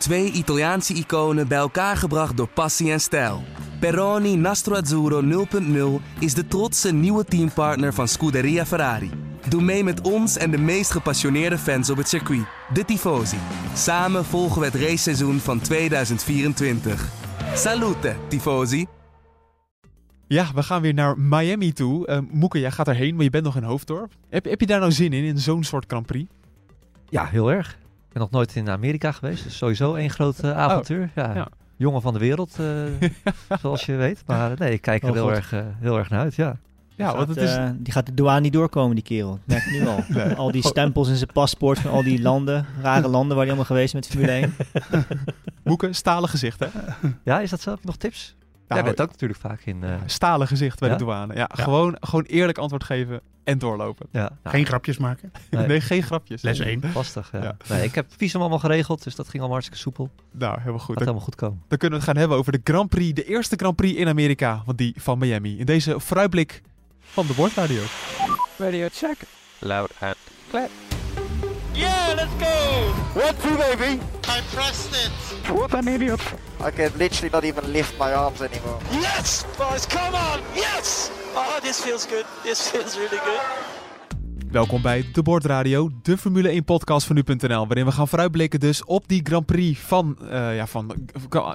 Twee Italiaanse iconen bij elkaar gebracht door passie en stijl. Peroni Nastro Azzurro 0.0 is de trotse nieuwe teampartner van Scuderia Ferrari. Doe mee met ons en de meest gepassioneerde fans op het circuit, de Tifosi. Samen volgen we het raceseizoen van 2024. Salute, Tifosi! Ja, we gaan weer naar Miami toe. Uh, Moeke, jij gaat erheen, maar je bent nog in Hoofddorp. Heb, heb je daar nou zin in, in zo'n soort Grand Prix? Ja, heel erg. Ik ben nog nooit in Amerika geweest, dus sowieso één groot uh, avontuur. Oh, ja. ja. Jongen van de wereld, uh, zoals je weet. Maar nee, ik kijk er oh, heel, erg, heel erg naar uit, ja. Ja, want het is... Uh, die gaat de douane niet doorkomen, die kerel. Merk nu al. nee. Al die stempels in zijn paspoort van al die landen, rare landen waar hij allemaal geweest met Formule 1. Boeken, stalen gezicht, hè? Ja, is dat zo? Heb je nog tips? Nou, Jij bent ook natuurlijk vaak in... Uh... Stalen gezicht bij de douane. Ja, Gewoon, gewoon eerlijk antwoord geven en doorlopen. Ja. Geen grapjes maken. Nee, geen grapjes. Les 1. Lastig, ja. Nee, ik heb visum allemaal geregeld, dus dat ging allemaal hartstikke soepel. Nou, helemaal goed. Dat helemaal goed komen. Dan kunnen we het gaan hebben over de Grand Prix, de eerste Grand Prix in Amerika, want die van Miami. In deze vooruitblik van de Bordradio. Radio check. Loud and clear. Yeah, let's go! One, two, baby! I pressed it! What an idiot! I can literally not even lift my arms anymore. Yes, boys, come on! Yes! Oh, this feels good. This feels really good. Welkom bij De Bordradio, de Formule 1 podcast van nu.nl, waarin we gaan vooruitblikken dus op die Grand Prix van, uh, ja, van,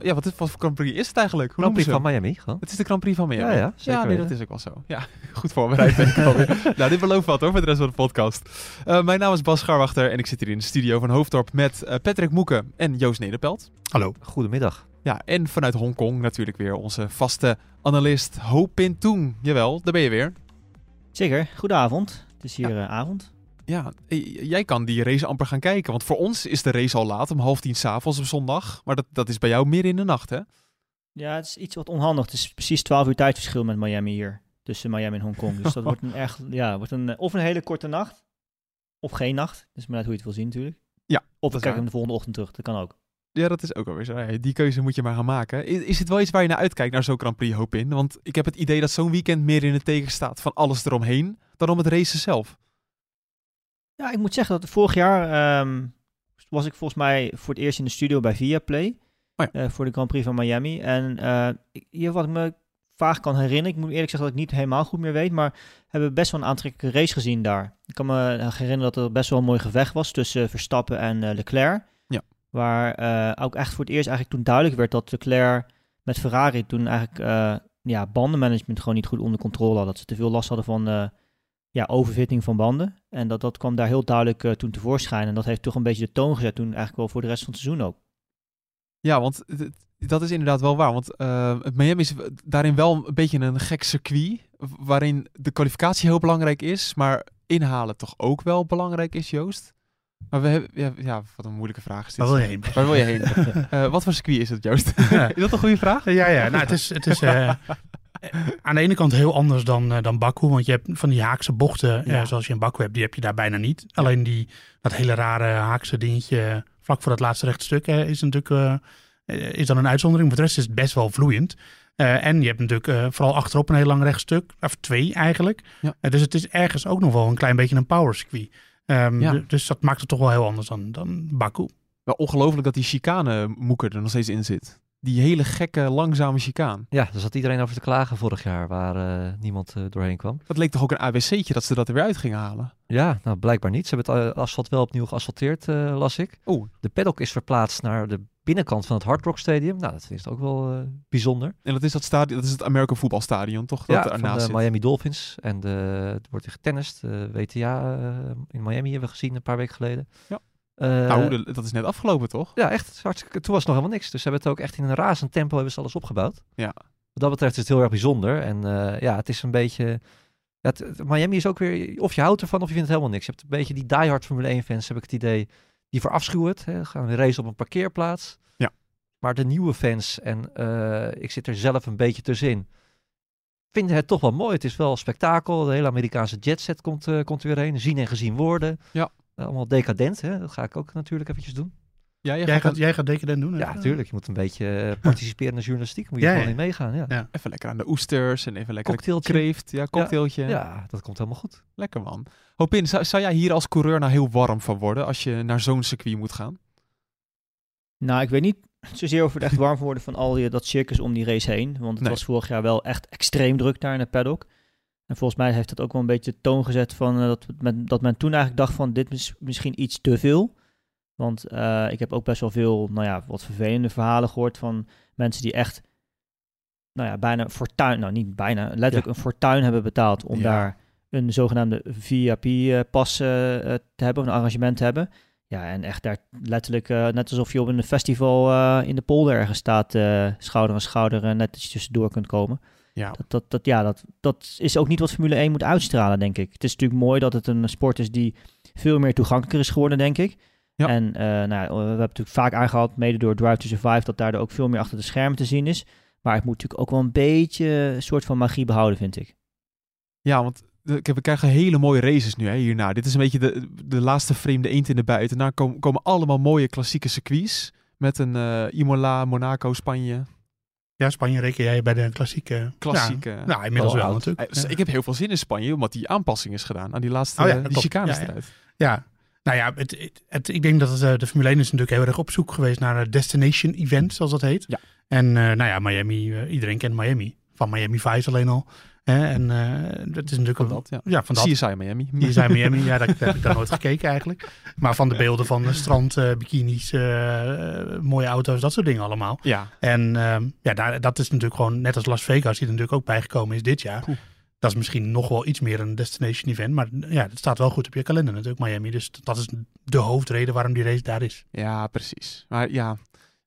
ja, wat, is, wat voor Grand Prix is het eigenlijk? Hoe Grand Prix van Miami, gewoon. Het is de Grand Prix van Miami. Ja, ja, zeker ja nee, dat is ook wel zo. Ja, goed voorbereid ben ik alweer. nou, dit belooft wat hoor, voor de rest van de podcast. Uh, mijn naam is Bas Scharwachter en ik zit hier in de studio van Hoofddorp met uh, Patrick Moeken en Joost Nederpelt. Hallo. Goedemiddag. Ja, en vanuit Hongkong natuurlijk weer onze vaste analist Ho Pin Toon. Jawel, daar ben je weer. Zeker, goedenavond. Is hier ja. avond. Ja, jij kan die race amper gaan kijken. Want voor ons is de race al laat, om half tien s'avonds op zondag. Maar dat, dat is bij jou meer in de nacht, hè? Ja, het is iets wat onhandig. Het is precies 12 uur tijdverschil met Miami hier. Tussen Miami en Hongkong. Dus dat wordt een echt, ja, wordt een, of een hele korte nacht. Of geen nacht. Dus maar net hoe je het wil zien natuurlijk. Ja. Of we kijken hem de volgende ochtend terug. Dat kan ook. Ja, dat is ook alweer zo. die keuze moet je maar gaan maken. Is, is het wel iets waar je naar uitkijkt, naar zo'n Grand Prix, hoop in? Want ik heb het idee dat zo'n weekend meer in het teken staat van alles eromheen dan om het racen zelf. Ja, ik moet zeggen dat vorig jaar um, was ik volgens mij voor het eerst in de studio bij Viaplay. Oh ja. uh, voor de Grand Prix van Miami. En uh, hier wat ik me vaag kan herinneren, ik moet eerlijk zeggen dat ik niet helemaal goed meer weet, maar hebben we best wel een aantrekkelijke race gezien daar. Ik kan me herinneren dat er best wel een mooi gevecht was tussen Verstappen en uh, Leclerc. Ja. Waar ook echt voor het eerst eigenlijk toen duidelijk werd dat Leclerc met Ferrari toen eigenlijk ja, bandenmanagement gewoon niet goed onder controle had. Dat ze te veel last hadden van ja, overfitting van banden. En dat, dat kwam daar heel duidelijk uh, toen tevoorschijn. En dat heeft toch een beetje de toon gezet toen eigenlijk wel voor de rest van het seizoen ook. Ja, want dat is inderdaad wel waar. Want uh, Miami is daarin wel een beetje een gek circuit. Waarin de kwalificatie heel belangrijk is. Maar inhalen toch ook wel belangrijk is, Joost? Maar we hebben, ja, ja, wat een moeilijke vraag is dit. Waar wil je heen? Waar wil je heen? uh, wat voor circuit is het, Joost? is dat een goede vraag? Ja, ja. Nou, het is, het is uh, aan de ene kant heel anders dan, uh, dan Baku. Want je hebt van die haakse bochten, ja. zoals je in Baku hebt, die heb je daar bijna niet. Alleen die, dat hele rare haakse dingetje vlak voor dat laatste rechtstuk is natuurlijk is dan een uitzondering. Maar voor de rest is het best wel vloeiend. en je hebt natuurlijk vooral achterop een heel lang rechtstuk. Of twee eigenlijk. Ja. dus het is ergens ook nog wel een klein beetje een power circuit. Um, Dus dat maakt het toch wel heel anders dan, dan Baku. Wel ongelooflijk dat die chicane moeker er nog steeds in zit. Die hele gekke, langzame chicaan. Ja, daar zat iedereen over te klagen vorig jaar, waar uh, niemand uh, doorheen kwam. Dat leek toch ook een AWC'tje dat ze dat er weer uit gingen halen? Ja, nou blijkbaar niet. Ze hebben het asfalt wel opnieuw geasfalteerd, uh, las ik. Oeh. De paddock is verplaatst naar de binnenkant van het Hard Rock Stadium. Nou, dat is ook wel bijzonder. En dat is dat stadion, dat is het American voetbalstadion, toch? Dat ja, van de Miami Dolphins. En de, het wordt getennist. De WTA in Miami hebben we gezien een paar weken geleden. Ja. Uh, nou, dat is net afgelopen, toch? Ja, echt. Hartstikke, toen was het nog helemaal niks. Dus ze hebben het ook echt in een razend tempo hebben ze alles opgebouwd. Ja. Wat dat betreft is het heel erg bijzonder. En uh, ja, het is een beetje... Ja, het, Miami is ook weer... Of je houdt ervan of je vindt het helemaal niks. Je hebt een beetje die diehard Formule 1 fans, heb ik het idee, die verafschuwen het. Hè. Gaan we racen op een parkeerplaats. Ja. Maar de nieuwe fans, en uh, ik zit er zelf een beetje tussenin, vinden het toch wel mooi. Het is wel spektakel. De hele Amerikaanse jetset komt, komt er weer heen. Zien en gezien worden. Ja. Allemaal decadent, hè? dat ga ik ook natuurlijk eventjes doen. Ja, jij, jij, gaat, jij gaat decadent doen? Hè? Ja, natuurlijk. Je moet een beetje uh, participeren in de journalistiek. Moet je ja, gewoon in meegaan. Ja. ja. Even lekker aan de oesters en even lekker cocktailtje. kreeft. Ja, cocktailtje. Ja, ja, dat komt helemaal goed. Lekker man. Hopin, zou, zou jij hier als coureur nou heel warm van worden als je naar zo'n circuit moet gaan? Nou, ik weet niet zozeer of we er echt warm worden van al die, dat circus om die race heen. Want het Nee. was vorig jaar wel echt extreem druk daar in de paddock. En volgens mij heeft dat ook wel een beetje de toon gezet van eh, dat, men, dat men toen eigenlijk dacht van dit is misschien iets te veel. Want eh, ik heb ook best wel veel, nou ja, wat vervelende verhalen gehoord van mensen die echt, nou ja, bijna fortuin, nou niet bijna, letterlijk een fortuin hebben betaald om Ja. daar een zogenaamde VIP-pas eh, te hebben, een arrangement te hebben. Ja, en echt daar letterlijk, net alsof je op een festival in de polder ergens staat, schouder aan schouder, net iets tussendoor kunt komen. Ja. Dat, dat, dat, ja, dat, dat is ook niet wat Formule 1 moet uitstralen, denk ik. Het is natuurlijk mooi dat het een sport is die veel meer toegankelijker is geworden, denk ik. Ja. En eh, nou, we hebben natuurlijk vaak aangehaald, mede door Drive to Survive, dat daar ook veel meer achter de schermen te zien is. Maar het moet natuurlijk ook wel een beetje een soort van magie behouden, vind ik. Ja, want de- kijk, we krijgen hele mooie races nu hè, hierna. Dit is een beetje de, de laatste vreemde eend in de buiten. Daarna komen, komen allemaal mooie klassieke circuits. Met een eh, Imola, Monaco, Spanje. Ja, Spanje reken jij bij de klassieke... Klassieke. Ja, nou, inmiddels Wel natuurlijk. Dus Ja. Ik heb heel veel zin in Spanje, omdat die aanpassing is gedaan aan die laatste Oh ja, die klopt. chicanes Ja, nou ja, het, het, het- ik denk dat het, eh, de Formule 1 is natuurlijk heel erg op zoek geweest naar een destination event, zoals dat heet. Ja. En eh, nou ja, Miami, eh, iedereen kent Miami. Van Miami Vice alleen al. Hè? En eh, dat is natuurlijk Van dat, ja. Ja, van dat. CSI Miami. Zijn Miami, ja, daar, daar heb ik daar nooit gekeken eigenlijk. Maar van de beelden van de strand, eh, bikinis, eh, eh, mooie auto's, dat soort dingen allemaal. Ja, En ehm, ja, daar, dat is natuurlijk gewoon, net als Las Vegas, die er natuurlijk ook bijgekomen is dit jaar. Oeh. Dat is misschien nog wel iets meer een destination event. Maar ja, het staat wel goed op je kalender natuurlijk, Miami. Dus dat is de hoofdreden waarom die race daar is. ja, precies. Maar ja,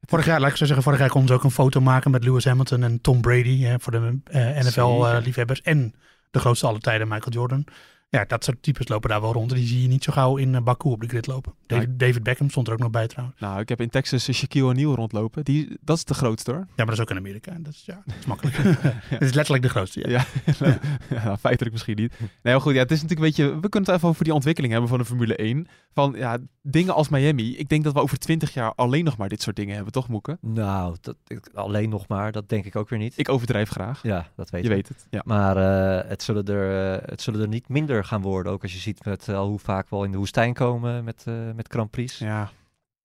Vorig jaar, laat ik zo zeggen, vorig jaar konden ze ook een foto maken met Lewis Hamilton en Tom Brady. Hè, voor de Zeker. NFL-liefhebbers. en de grootste aller tijden, Michael Jordan. Ja, dat soort types lopen daar wel rond. Die zie je niet zo gauw in eh, Baku op de grid lopen. David, David Beckham stond er ook nog bij trouwens. nou, ik heb in Texas een Shaquille O'Neal rondlopen. Die, dat is de grootste hoor. Ja, maar dat is ook in Amerika. Dat is, ja, dat is makkelijk. Het is letterlijk de grootste. Ja. Ja, ja, feitelijk misschien niet. Nee, maar goed, ja, het is natuurlijk een beetje... We kunnen het even over die ontwikkeling hebben van de Formule 1. Van ja, dingen als Miami. Ik denk dat we over twintig jaar alleen nog maar dit soort dingen hebben, toch Moeke? Nou, dat, ik- alleen nog maar, dat denk ik ook weer niet. Ik overdrijf graag. ja, dat weet Je ik. weet het. Ja. Maar eh, het, zullen er, eh, het zullen er niet minder gaan worden. Ook als je ziet met, al hoe vaak we al in de woestijn komen met, eh, met Grand Prix. ja.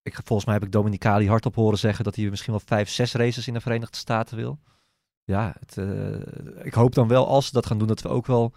Ik, volgens mij heb ik Dominicali hardop horen zeggen dat hij misschien wel vijf, zes races in de Verenigde Staten wil. Ja, het, eh, ik hoop dan wel als ze dat gaan doen, dat we ook wel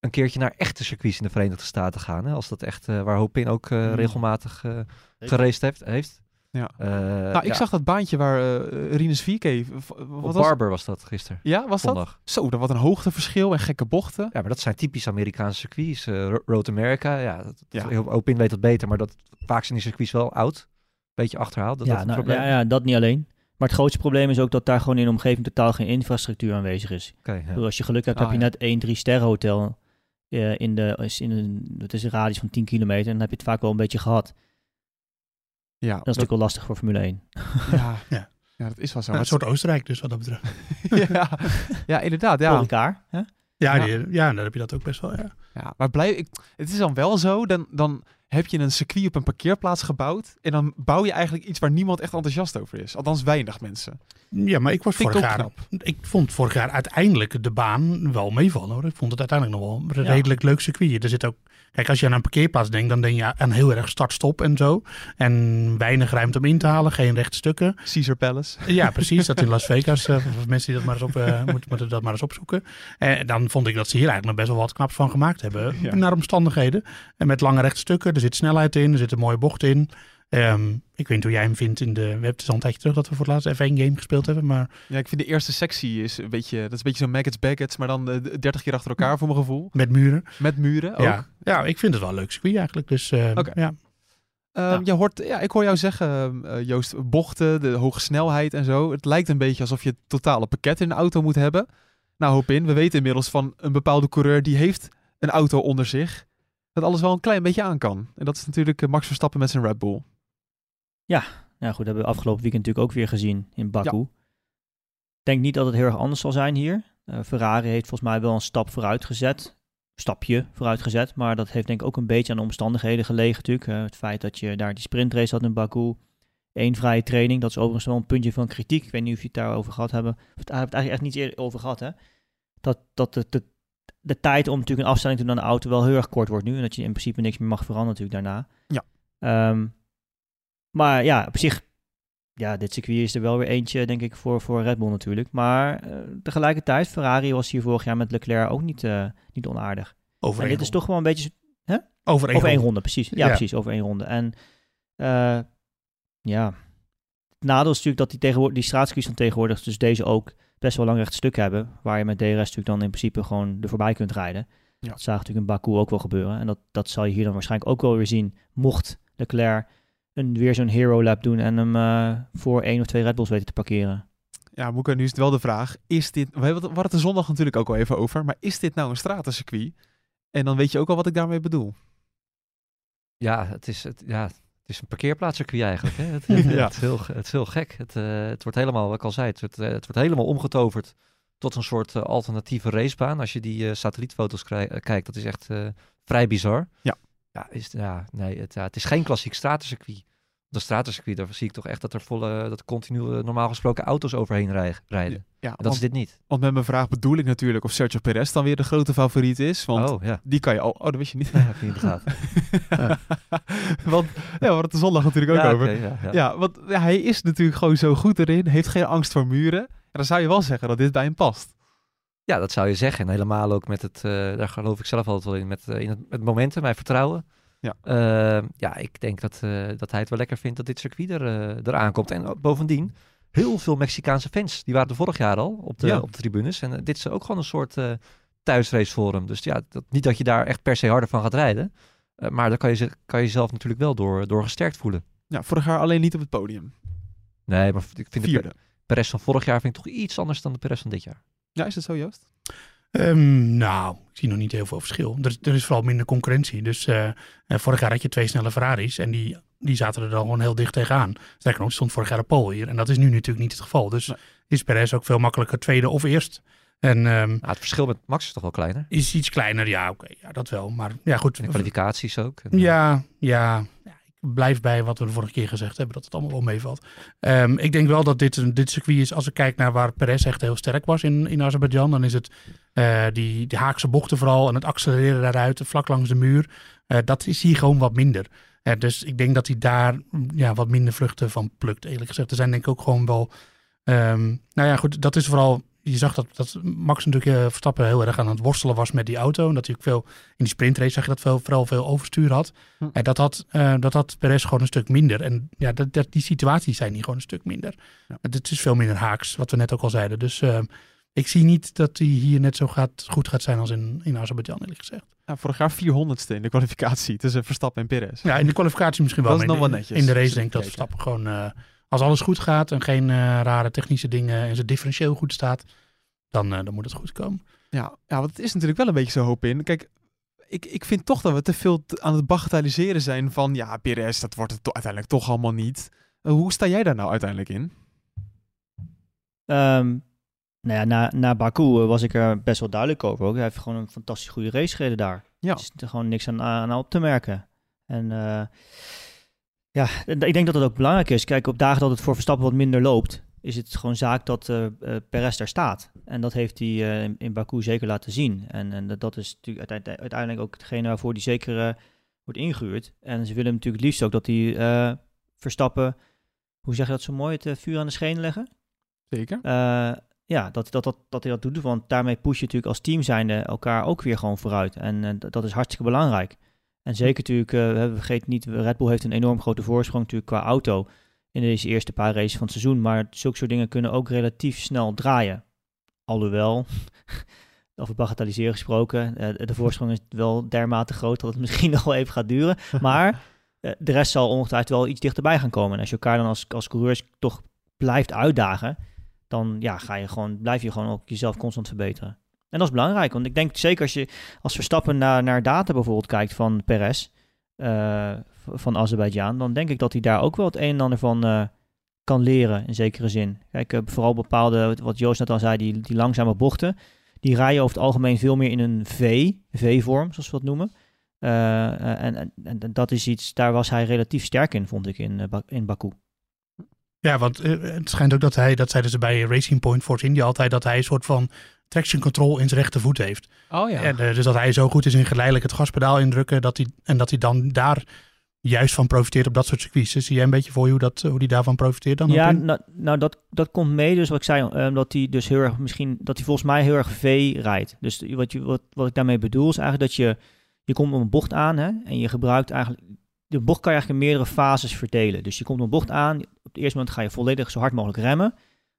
een keertje naar echte circuits in de Verenigde Staten gaan. Hè? Als dat echt, eh, waar Hopin ook eh, Hmm. regelmatig eh geraced heeft. heeft. Ja. Eh, Nou, ik ja, zag dat baantje waar eh Rinus VK... v- Wat op was Barber was dat gisteren. Ja, was dat? Zondag. Zo, dat wat een hoogteverschil en gekke bochten. Ja, maar dat zijn typisch Amerikaanse circuits. eh, Ro- Road America, ja, dat, Ja. heel- Opin weet dat beter, maar dat, vaak zijn die circuits wel oud. Beetje achterhaald. Dat, ja, dat nou, probleem. ja, ja, dat niet alleen. Maar het grootste probleem is ook dat daar gewoon in de omgeving totaal geen infrastructuur aanwezig is. Ja. Bedoel, Als je geluk hebt, Ah, heb je ja. net één drie sterren hotel eh, in, de, is in een, het is een radius van 10 kilometer. En dan heb je het vaak wel een beetje gehad. Ja, Dat is natuurlijk wel lastig voor Formule 1. ja, Ja. ja, dat is wel zo. Nou, Maar een soort Oostenrijk dus wat dat betreft. ja, ja, inderdaad. Voor Ja. elkaar. Hè? Ja, Ja. Die, ja, dan heb je dat ook best wel. Ja. Ja, maar blij, ik, het is dan wel zo, dan, dan heb je een circuit op een parkeerplaats gebouwd en dan bouw je eigenlijk iets waar niemand echt enthousiast over is. Althans weinig mensen. Ja, maar ik was vorig jaar. knap. Ik vond vorig jaar uiteindelijk de baan wel meevallen hoor. Ik vond het uiteindelijk nog wel een redelijk leuk circuit. Er zit ook. Kijk, als je aan een parkeerplaats denkt, dan denk je aan heel erg start-stop en zo. En weinig ruimte om in te halen, geen rechte stukken. Caesar Palace. Ja, precies. Dat in Las Vegas. eh, voor mensen die dat maar eens, op, eh, moeten, moeten dat maar eens opzoeken. En dan vond ik dat ze hier eigenlijk nog best wel wat knaps van gemaakt hebben. Ja. Naar omstandigheden. En met lange rechte stukken. Er zit snelheid in. Er zit een mooie bocht in. Ehm, ik weet niet hoe jij hem vindt in de... We hebben het al een tijdje terug dat we voor het laatst F1 game gespeeld hebben. Maar Ja, ik vind de eerste sectie is een beetje, dat is een beetje zo'n Maggots Baggots, maar dan eh, 30 keer achter elkaar voor mijn gevoel. met muren. Met muren ook. Ja. ja, ik vind het wel een leuk circuit eigenlijk. Dus eh, Oké. ja. Ehm, Ja. je hoort, ja, ik hoor jou zeggen, eh, Joost, bochten, de hoge snelheid en zo. Het lijkt een beetje alsof je het totale pakket in een auto moet hebben. Nou, hoop in, we weten inmiddels van een bepaalde coureur die heeft een auto onder zich. Dat alles wel een klein beetje aan kan. En dat is natuurlijk eh, Max Verstappen met zijn Red Bull. Ja, goed, dat hebben we afgelopen weekend natuurlijk ook weer gezien in Baku. Ik denk niet dat het heel erg anders zal zijn hier. Eh, Ferrari heeft volgens mij wel een stap vooruit gezet. Stapje vooruit gezet. Maar dat heeft denk ik ook een beetje aan de omstandigheden gelegen natuurlijk. Eh, het feit dat je daar die sprintrace had in Baku. Eén vrije training. Dat is overigens wel een puntje van kritiek. Ik weet niet of je het daarover gehad hebben. Of het daar heb het eigenlijk echt niet eerder over gehad hè. Dat, dat de, de, de tijd om natuurlijk een afstelling te doen aan de auto wel heel erg kort wordt nu. En dat je in principe niks meer mag veranderen natuurlijk daarna. Ja. Ehm, maar ja, op zich ja, dit circuit is er wel weer eentje, denk ik, voor, voor Red Bull natuurlijk. Maar eh, tegelijkertijd, Ferrari was hier vorig jaar met Leclerc ook niet, eh, niet onaardig. Over en dit is ronde. toch wel een beetje Over één over één ronde. ronde, precies. Ja, Ja. precies, over één ronde. En eh, ja, het nadeel is natuurlijk dat die, tegenwoordig, die straatcircuits van tegenwoordig, dus deze ook, best wel lang recht stuk hebben. Waar je met DRS natuurlijk dan in principe gewoon er voorbij kunt rijden. Ja. Dat zagen natuurlijk in Baku ook wel gebeuren. En dat, dat zal je hier dan waarschijnlijk ook wel weer zien, mocht Leclerc een, weer zo'n hero lap doen en hem eh, voor één of twee Red Bulls weten te parkeren. Ja, Moeke, nu is het wel de vraag. Is dit, we hebben het- we hadden het er zondag natuurlijk ook al even over. Maar is dit nou een stratencircuit? En dan weet je ook al wat ik daarmee bedoel. Ja, het is, het, ja, het is een parkeerplaatscircuit eigenlijk. Hè? Het, het, Ja. het, is heel, het is heel gek. Het, eh, het wordt helemaal, wat ik al zei, het, wordt, eh, het wordt helemaal omgetoverd tot een soort alternatieve racebaan. Als je die eh, satellietfoto's kijkt, dat is echt eh, vrij bizar. Ja. Ja, is, ja, nee, het, ja, het is geen klassiek stratencircuit. De stratencircuit, daar zie ik toch echt dat er volle, dat continu eh, normaal gesproken auto's overheen rij- rijden. Ja, En dat want, is dit niet. want met mijn vraag bedoel ik natuurlijk of Sergio Perez dan weer de grote favoriet is. Want oh, ja. die kan je al... Oh, dat wist je niet. Ja, heb je niet in de gaten. want ja, het er zondag natuurlijk ook Ja, over. oké, ja, ja. Ja, want ja, hij is natuurlijk gewoon zo goed erin. Heeft geen angst voor muren. En dan zou je wel zeggen dat dit bij hem past. Ja, dat zou je zeggen. En helemaal ook met het, eh, daar geloof ik zelf altijd wel in, met, eh, in het, momentum, mijn vertrouwen. Ja. Eh, ja, ik denk dat, eh, dat hij het wel lekker vindt dat dit circuit er, eh, eraan komt. En bovendien, heel veel Mexicaanse fans, die waren er vorig jaar al op de, Ja. op de tribunes. En dit is ook gewoon een soort thuisrace voor hem. Dus ja, dat, niet dat je daar echt per se harder van gaat rijden. maar daar kan je, kan je jezelf natuurlijk wel door, door gesterkt voelen. Ja, vorig jaar alleen niet op het podium. Nee, maar ik vind de Vierde. Perez van vorig jaar vind ik toch iets anders dan de Perez van dit jaar. Ja, is dat zo, Joost? Ehm, nou, ik zie nog niet heel veel verschil. Er, er is vooral minder concurrentie. Dus eh, eh, vorig jaar had je twee snelle Ferraris en die, die zaten er dan gewoon heel dicht tegenaan. Sterker nog, stond vorig jaar de Pol hier en dat is nu natuurlijk niet het geval. Dus Nee. is Perez ook veel makkelijker tweede of eerst. En ehm, Nou, het verschil met Max is toch wel kleiner. is iets kleiner, ja oké, ja, dat wel. Maar ja goed, En de kwalificaties ook. En, eh, Ja, ja. Ja, blijf bij wat we de vorige keer gezegd hebben, dat het allemaal wel meevalt. Ehm, ik denk wel dat dit, een- dit circuit is, als ik kijk naar waar Perez echt heel sterk was in, in Azerbeidzjan, dan is het eh, die, die haakse bochten vooral en het accelereren daaruit, vlak langs de muur. Eh, dat is hier gewoon wat minder. Eh, dus ik denk dat hij daar mm, ja, wat minder vruchten van plukt, eerlijk gezegd. Er zijn denk ik ook gewoon wel... ehm, nou ja, goed, dat is vooral... Je zag dat, dat Max natuurlijk eh, Verstappen heel erg aan het worstelen was met die auto. En dat hij ook veel... In die sprintrace zag je dat veel, vooral veel overstuur had. Hm. En dat had, eh, dat had Perez gewoon een stuk minder. En ja, dat, dat, die situaties zijn hier gewoon een stuk minder. Ja. Het is veel minder haaks, wat we net ook al zeiden. Dus eh, ik zie niet dat hij hier net zo gaat, goed gaat zijn als in, in Azerbeidzjan, eerlijk gezegd. Ja, vorig jaar 400ste in de kwalificatie tussen Verstappen en Perez. Ja, in de kwalificatie misschien wel. Dat is nog wel netjes. In de race denk ik dat Verstappen gewoon... als alles goed gaat en geen eh, rare technische dingen en zijn differentieel goed staat, dan, eh, dan moet het goed komen. Ja, ja, want het is natuurlijk wel een beetje zo hoop in. Kijk, ik, ik vind toch dat we te veel aan het bagatelliseren zijn van... Ja, Perez, dat wordt het to- uiteindelijk toch allemaal niet. Eh, hoe sta jij daar nou uiteindelijk in? Ehm, nou ja, na, na Baku was ik er best wel duidelijk over ook. Hij heeft gewoon een fantastisch goede race gereden daar. Ja. Er is er gewoon niks aan, aan op te merken. En eh, ja, ik denk dat het ook belangrijk is. Kijk, op dagen dat het voor Verstappen wat minder loopt, is het gewoon zaak dat eh, Perez daar staat. En dat heeft hij eh, in, in Baku zeker laten zien. En, en dat- dat is natuurlijk uite- uiteindelijk ook hetgene waarvoor hij zeker wordt ingehuurd. En ze willen natuurlijk het liefst ook dat hij eh, Verstappen, hoe zeg je dat zo mooi, het vuur aan de schenen leggen? Zeker. Ja, dat, dat, dat, dat hij dat doet. Want daarmee push je natuurlijk als team zijnde elkaar ook weer gewoon vooruit. En dat- dat is hartstikke belangrijk. En zeker natuurlijk, eh, we vergeten niet, Red Bull heeft een enorm grote voorsprong natuurlijk qua auto in deze eerste paar races van het seizoen. Maar zulke soort dingen kunnen ook relatief snel draaien. Alhoewel, over bagatelliseren gesproken, eh, de voorsprong is wel dermate groot dat het misschien nog wel even gaat duren. Maar eh, de rest zal ongetwijfeld wel iets dichterbij gaan komen. En als je elkaar dan als, als coureurs toch blijft uitdagen, dan ja, ga je gewoon, blijf je gewoon ook jezelf constant verbeteren. En dat is belangrijk, want ik denk zeker als je als Verstappen naar, naar data bijvoorbeeld kijkt van Perez, v- van Azerbeidzjan, dan denk ik dat hij daar ook wel het een en ander van eh, kan leren, in zekere zin. Kijk, eh, vooral bepaalde, wat Joost net al zei, die, die langzame bochten, die rijden over het algemeen veel meer in een V, V-vorm, zoals we dat noemen. En, en, en dat is iets, daar was hij relatief sterk in, vond ik, in, in Baku. Ja, want het schijnt ook dat hij, dat zeiden ze bij Racing Point Force India altijd, dat hij een soort van traction control in zijn rechtervoet heeft. Oh ja. En, eh, dus dat hij zo goed is in geleidelijk het gaspedaal indrukken dat hij, en dat hij dan daar juist van profiteert op dat soort circuits. Dus zie jij een beetje voor je hoe, dat, hoe die daarvan profiteert dan? Ja, nou, nou dat, dat komt mee. Dus wat ik zei, eh, dat hij dus heel erg misschien, dat hij volgens mij heel erg V rijdt. Dus wat, je, wat, wat ik daarmee bedoel is eigenlijk dat je, je komt op een bocht aan hè, en je gebruikt eigenlijk, de bocht kan je eigenlijk in meerdere fases verdelen. Dus je komt op een bocht aan, op het eerste moment ga je volledig zo hard mogelijk remmen.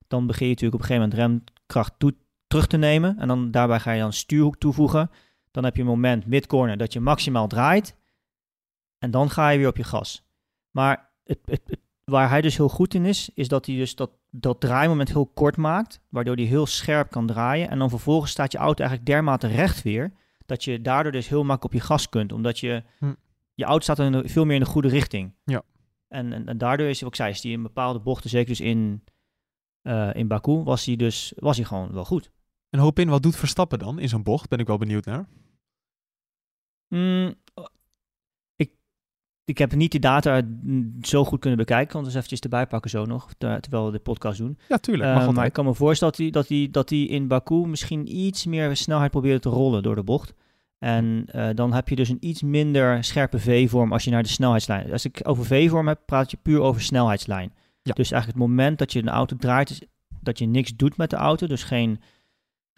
Dan begin je natuurlijk op een gegeven moment remkracht toe, terug te nemen en dan daarbij ga je dan stuurhoek toevoegen. Dan heb je een moment midcorner dat je maximaal draait en dan ga je weer op je gas. Maar het, het, het waar hij dus heel goed in is, is dat hij dus dat, dat draaimoment heel kort maakt, waardoor hij heel scherp kan draaien. En dan vervolgens staat je auto eigenlijk dermate recht weer, dat je daardoor dus heel makkelijk op je gas kunt, omdat je, Hm. je auto staat in de- veel meer in de goede richting. Ja. En, en, en daardoor is, wat ik zei, is die in bepaalde bochten, zeker dus in, eh, in Baku, was hij dus was hij gewoon wel goed. En hoop in, wat doet Verstappen dan in zo'n bocht? Ben ik wel benieuwd naar. Mm, ik, ik heb niet die data mm, zo goed kunnen bekijken, want dus eventjes erbij pakken zo nog, ter- terwijl we de podcast doen. Ja, tuurlijk. Eh, Mag maar ik kan me voorstellen dat hij, dat, hij, dat hij in Baku misschien iets meer snelheid probeerde te rollen door de bocht. En eh, dan heb je dus een iets minder scherpe V-vorm als je naar de snelheidslijn. Als ik over V-vorm heb, praat je puur over snelheidslijn. Ja. Dus eigenlijk het moment dat je een auto draait, is dat je niks doet met de auto. Dus geen,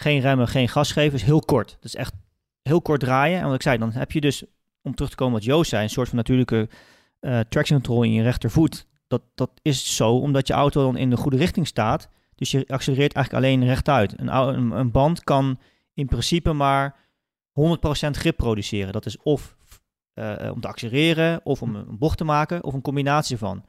geen remmen, geen gas geven, is heel kort. Dat is echt heel kort draaien. En wat ik zei, dan heb je dus, om terug te komen wat Joost zei, een soort van natuurlijke eh, traction control in je rechtervoet. Dat, dat is zo omdat je auto dan in de goede richting staat. Dus je accelereert eigenlijk alleen rechtuit. Een, een, een band kan in principe maar 100% grip produceren. Dat is of eh, om te accelereren, of om een bocht te maken, of een combinatie van.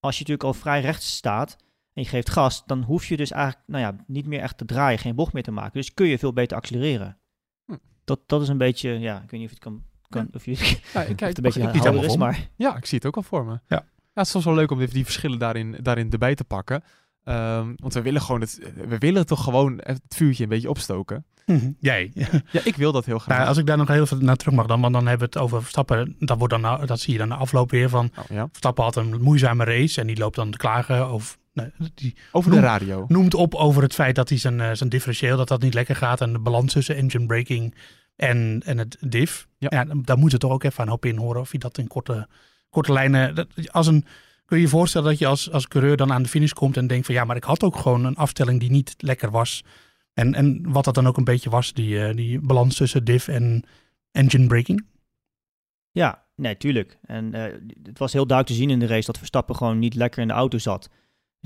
Als je natuurlijk al vrij rechts staat en je geeft gas, dan hoef je dus eigenlijk nou ja, niet meer echt te draaien, geen bocht meer te maken. Dus kun je veel beter accelereren. Hm. Dat, dat is een beetje, ja, ik weet niet of je het kan, kan of je Ja, ik, of kijk, het een beetje ik, is, me. maar ja, ik zie het ook al voor me. Ja. Ja, het is soms wel leuk om even die verschillen daarin, daarin erbij te pakken. Ehm, want we willen gewoon het, we willen toch gewoon het vuurtje een beetje opstoken. Mhm. Jij. Ja, ik wil dat heel graag. Nou, als ik daar nog heel even naar terug mag dan, want dan hebben we het over Verstappen. Dat, wordt dan, nou- dat zie je dan de afloop weer van. Nou, ja. Verstappen had een moeizame race en die loopt dan te klagen. Of, nee, die Over de Noem- radio. noemt op over het feit dat hij zijn, eh, zijn differentieel, dat dat niet lekker gaat. En de balans tussen engine braking en, en het diff. Ja. Ja. daar moeten we toch ook even aan hoop in horen of je dat in korte, korte lijnen... Dat, als een, kun je je voorstellen dat je als, als coureur dan aan de finish komt en denkt van ja, maar ik had ook gewoon een afstelling die niet lekker was. En, en wat dat dan ook een beetje was, die, eh, die balans tussen diff en engine braking. Ja, nee, tuurlijk. En eh, het was heel duidelijk te zien in de race dat Verstappen gewoon niet lekker in de auto zat.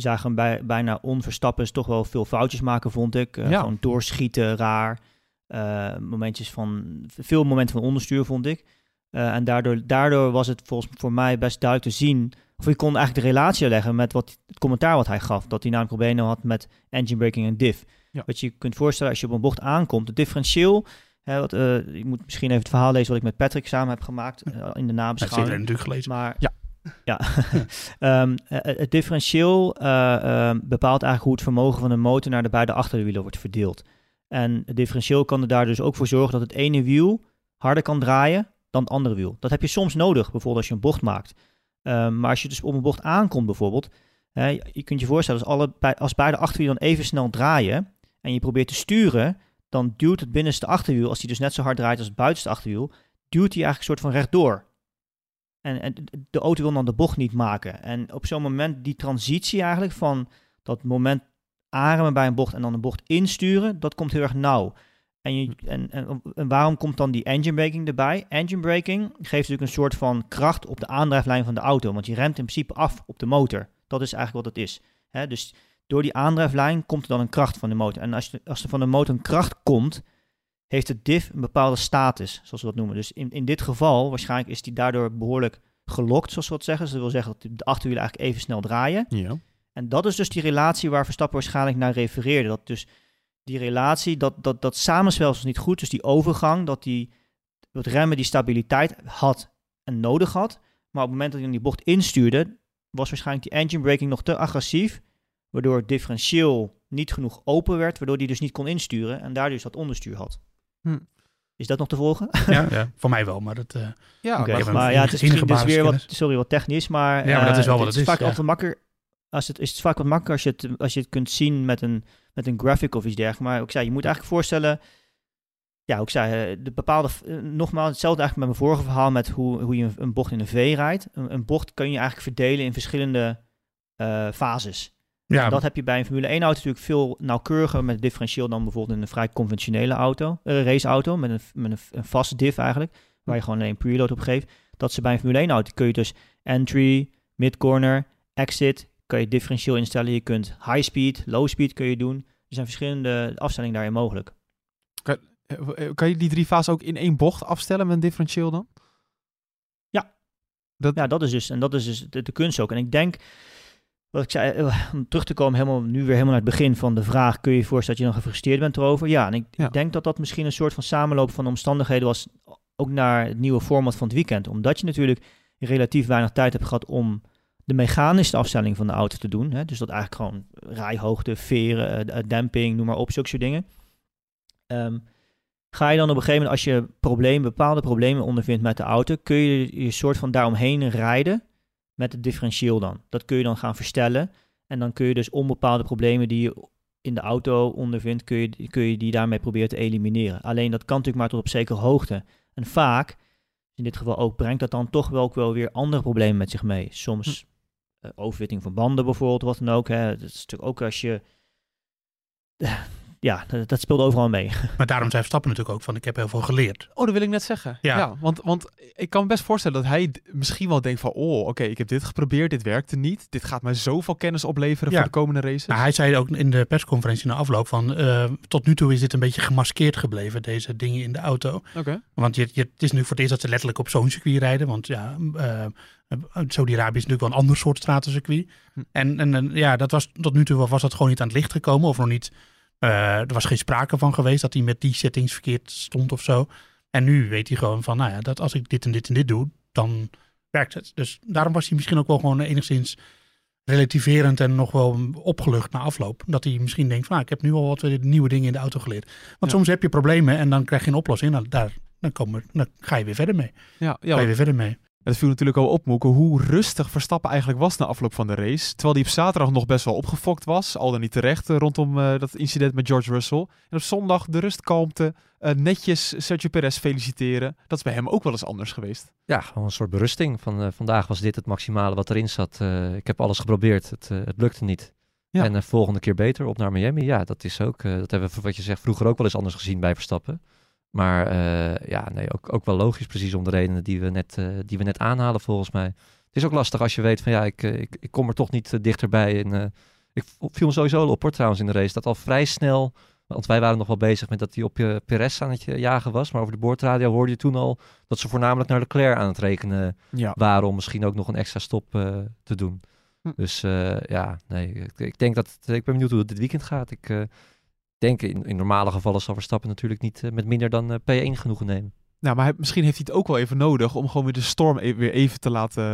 Zagen hem bij, bijna onverstappen toch wel veel foutjes maken, vond ik. Eh, Ja. Gewoon doorschieten, raar. Eh, momentjes van, veel momenten van onderstuur, vond ik. Eh, en daardoor, daardoor was het volgens voor mij best duidelijk te zien... of je kon eigenlijk de relatie leggen met wat, het commentaar wat hij gaf. Dat hij namelijk problemen had met engine braking en diff. Ja. Wat je kunt voorstellen als je op een bocht aankomt. Het differentieel... Hè, wat, ik moet misschien even het verhaal lezen wat ik met Patrick samen heb gemaakt in de nabeschouwing. iedereen natuurlijk gelezen. Maar Ja. Ja. Ehm, eh, het differentieel eh, ehm, bepaalt eigenlijk hoe het vermogen van de motor naar de beide achterwielen wordt verdeeld. En het differentieel kan er daar dus ook voor zorgen dat het ene wiel harder kan draaien dan het andere wiel. Dat heb je soms nodig, bijvoorbeeld als je een bocht maakt. Ehm, maar als je dus op een bocht aankomt bijvoorbeeld, je kunt je voorstellen als, alle, als beide achterwielen dan even snel draaien en je probeert te sturen, dan duwt het binnenste achterwiel, als die dus net zo hard draait als het buitenste achterwiel, duwt hij eigenlijk een soort van rechtdoor. En, en de auto wil dan de bocht niet maken. En op zo'n moment, die transitie eigenlijk van dat moment aanremmen bij een bocht en dan een bocht insturen, dat komt heel erg nauw. En, je, en, en, en waarom komt dan die engine braking erbij? Engine braking geeft natuurlijk een soort van kracht op de aandrijflijn van de auto, want je remt in principe af op de motor. Dat is eigenlijk wat het is. Dus door die aandrijflijn komt er dan een kracht van de motor. En als, je- als er van de motor een kracht komt, heeft het diff een bepaalde status, zoals we dat noemen. Dus in, in dit geval, waarschijnlijk is die daardoor behoorlijk gelokt, zoals we dat zeggen. Dus dat wil zeggen dat de achterwielen eigenlijk even snel draaien. Ja. En dat is dus die relatie waar Verstappen waarschijnlijk naar refereerde. Dat dus die relatie, dat, dat, dat samenspel was niet goed. Dus die overgang, dat die, het remmen die stabiliteit had en nodig had. Maar op het moment dat hij in die bocht instuurde, was waarschijnlijk die engine braking nog te agressief. Waardoor het differentieel niet genoeg open werd, waardoor hij dus niet kon insturen. En daardoor dus dat onderstuur had. Hm. Is dat nog te volgen? Ja, ja, voor mij wel, maar dat... eh, Ja, maar ja, het is misschien dus weer wat, sorry, wat technisch, maar, Ja, maar dat is wel eh, wat het is, vaak ja. altijd makkelijker. Als het is het vaak wat makkelijker als je het, als je het kunt zien met een, met een graphic of iets dergelijks. Maar ik zei, je moet eigenlijk voorstellen, ja, ik zei, de bepaalde, uh, nogmaals, hetzelfde eigenlijk met mijn vorige verhaal met hoe, hoe je een, een bocht in een V rijdt. Een, een, bocht kun je eigenlijk verdelen in verschillende uh, fases. Ja. En dat heb je bij een Formule 1 auto natuurlijk veel nauwkeuriger met het differentieel dan bijvoorbeeld in een vrij conventionele auto, uh, raceauto, met een, met een, een vaste diff eigenlijk, waar je gewoon alleen preload op geeft. Dat ze bij een Formule 1 auto kun je dus entry, mid corner, exit, kan je differentieel instellen. Je kunt high speed, low speed kun je doen. Er zijn verschillende afstellingen daarin mogelijk. Kan, kan je die drie fasen ook in één bocht afstellen met een differentieel dan? Ja. Dat... Ja, dat is dus, en dat is dus de, de kunst ook. En ik denk, wat ik zei, uh, om terug te komen helemaal, nu weer helemaal naar het begin van de vraag, kun je je voorstellen dat je dan gefrustreerd bent erover? Ja, en ik, Ja. ik denk dat dat misschien een soort van samenloop van omstandigheden was, ook naar het nieuwe format van het weekend. Omdat je natuurlijk relatief weinig tijd hebt gehad om de mechanische afstelling van de auto te doen. Hè? Dus dat eigenlijk gewoon rijhoogte, veren, eh, demping, noem maar op, zulke soort dingen. Ehm, ga je dan op een gegeven moment, als je problemen, bepaalde problemen ondervindt met de auto, kun je je soort van daaromheen rijden met het differentieel dan. Dat kun je dan gaan verstellen. En dan kun je dus onbepaalde problemen die je in de auto ondervindt, kun je, kun je die daarmee proberen te elimineren. Alleen dat kan natuurlijk maar tot op zekere hoogte. En vaak, in dit geval ook, brengt dat dan toch wel ook wel weer andere problemen met zich mee. Soms uh, overwitting van banden bijvoorbeeld, wat dan ook. Hè. Dat is natuurlijk ook als je... Ja, dat, dat speelt overal mee. Maar daarom zei Verstappen natuurlijk ook van ik heb heel veel geleerd. Oh, dat wil ik net zeggen. Ja. Ja, want, want ik kan me best voorstellen dat hij misschien wel denkt van... oh, oké, ik heb dit geprobeerd, dit werkte niet. Dit gaat mij zoveel kennis opleveren Ja. voor de komende races. Nou, hij zei ook in de persconferentie na afloop van eh, tot nu toe is dit een beetje gemaskeerd gebleven, deze dingen in de auto. Oké. Want je, je, het is nu voor het eerst dat ze letterlijk op zo'n circuit rijden. Want ja, eh, Saudi-Arabië is natuurlijk wel een ander soort stratencircuit. Hm. En, en, en ja, dat was, tot nu toe was dat gewoon niet aan het licht gekomen. Of nog niet, eh, er was geen sprake van geweest dat hij met die settings verkeerd stond of zo. En nu weet hij gewoon van, nou ja, dat als ik dit en dit en dit doe, dan werkt het. Dus daarom was hij misschien ook wel gewoon enigszins relativerend en nog wel opgelucht na afloop. Dat hij misschien denkt van, nou, ik heb nu al wat nieuwe dingen in de auto geleerd. Want Ja. soms heb je problemen en dan krijg je een oplossing. Nou, daar, dan, komen, dan ga je weer verder mee. Ja, ja Ga je weer verder mee. Het viel natuurlijk al op, Moeke, hoe rustig Verstappen eigenlijk was na afloop van de race. Terwijl hij op zaterdag nog best wel opgefokt was. Al dan niet terecht eh, rondom eh, dat incident met George Russell. En op zondag de rust kalmte. eh, netjes Sergio Perez feliciteren. Dat is bij hem ook wel eens anders geweest. Ja, gewoon een soort berusting. Van vandaag was dit het maximale wat erin zat. Ik heb alles geprobeerd. Het, het lukte niet. Ja. En de volgende keer beter op naar Miami. Ja, dat is ook. dat hebben we, wat je zegt, vroeger ook wel eens anders gezien bij Verstappen. Maar eh, ja, nee, ook, ook wel logisch, precies om de redenen die we, net, eh, die we net aanhalen, volgens mij. Het is ook lastig als je weet van ja, ik, eh, ik, ik kom er toch niet dichterbij. En, ik viel me sowieso al op hoor, trouwens in de race. Dat al vrij snel, want wij waren nog wel bezig met dat hij op je Perez aan het jagen was. Maar over de boordradio hoorde je toen al dat ze voornamelijk naar Leclerc aan het rekenen Ja. waren om misschien ook nog een extra stop te doen. Hm. Dus ja, nee, ik, ik denk dat ik ben benieuwd hoe het dit weekend gaat. Ik denk in, in normale gevallen zal Verstappen natuurlijk niet eh, met minder dan eh, P1 genoegen nemen. Nou, maar misschien heeft hij het ook wel even nodig om gewoon weer de storm e- weer even te laten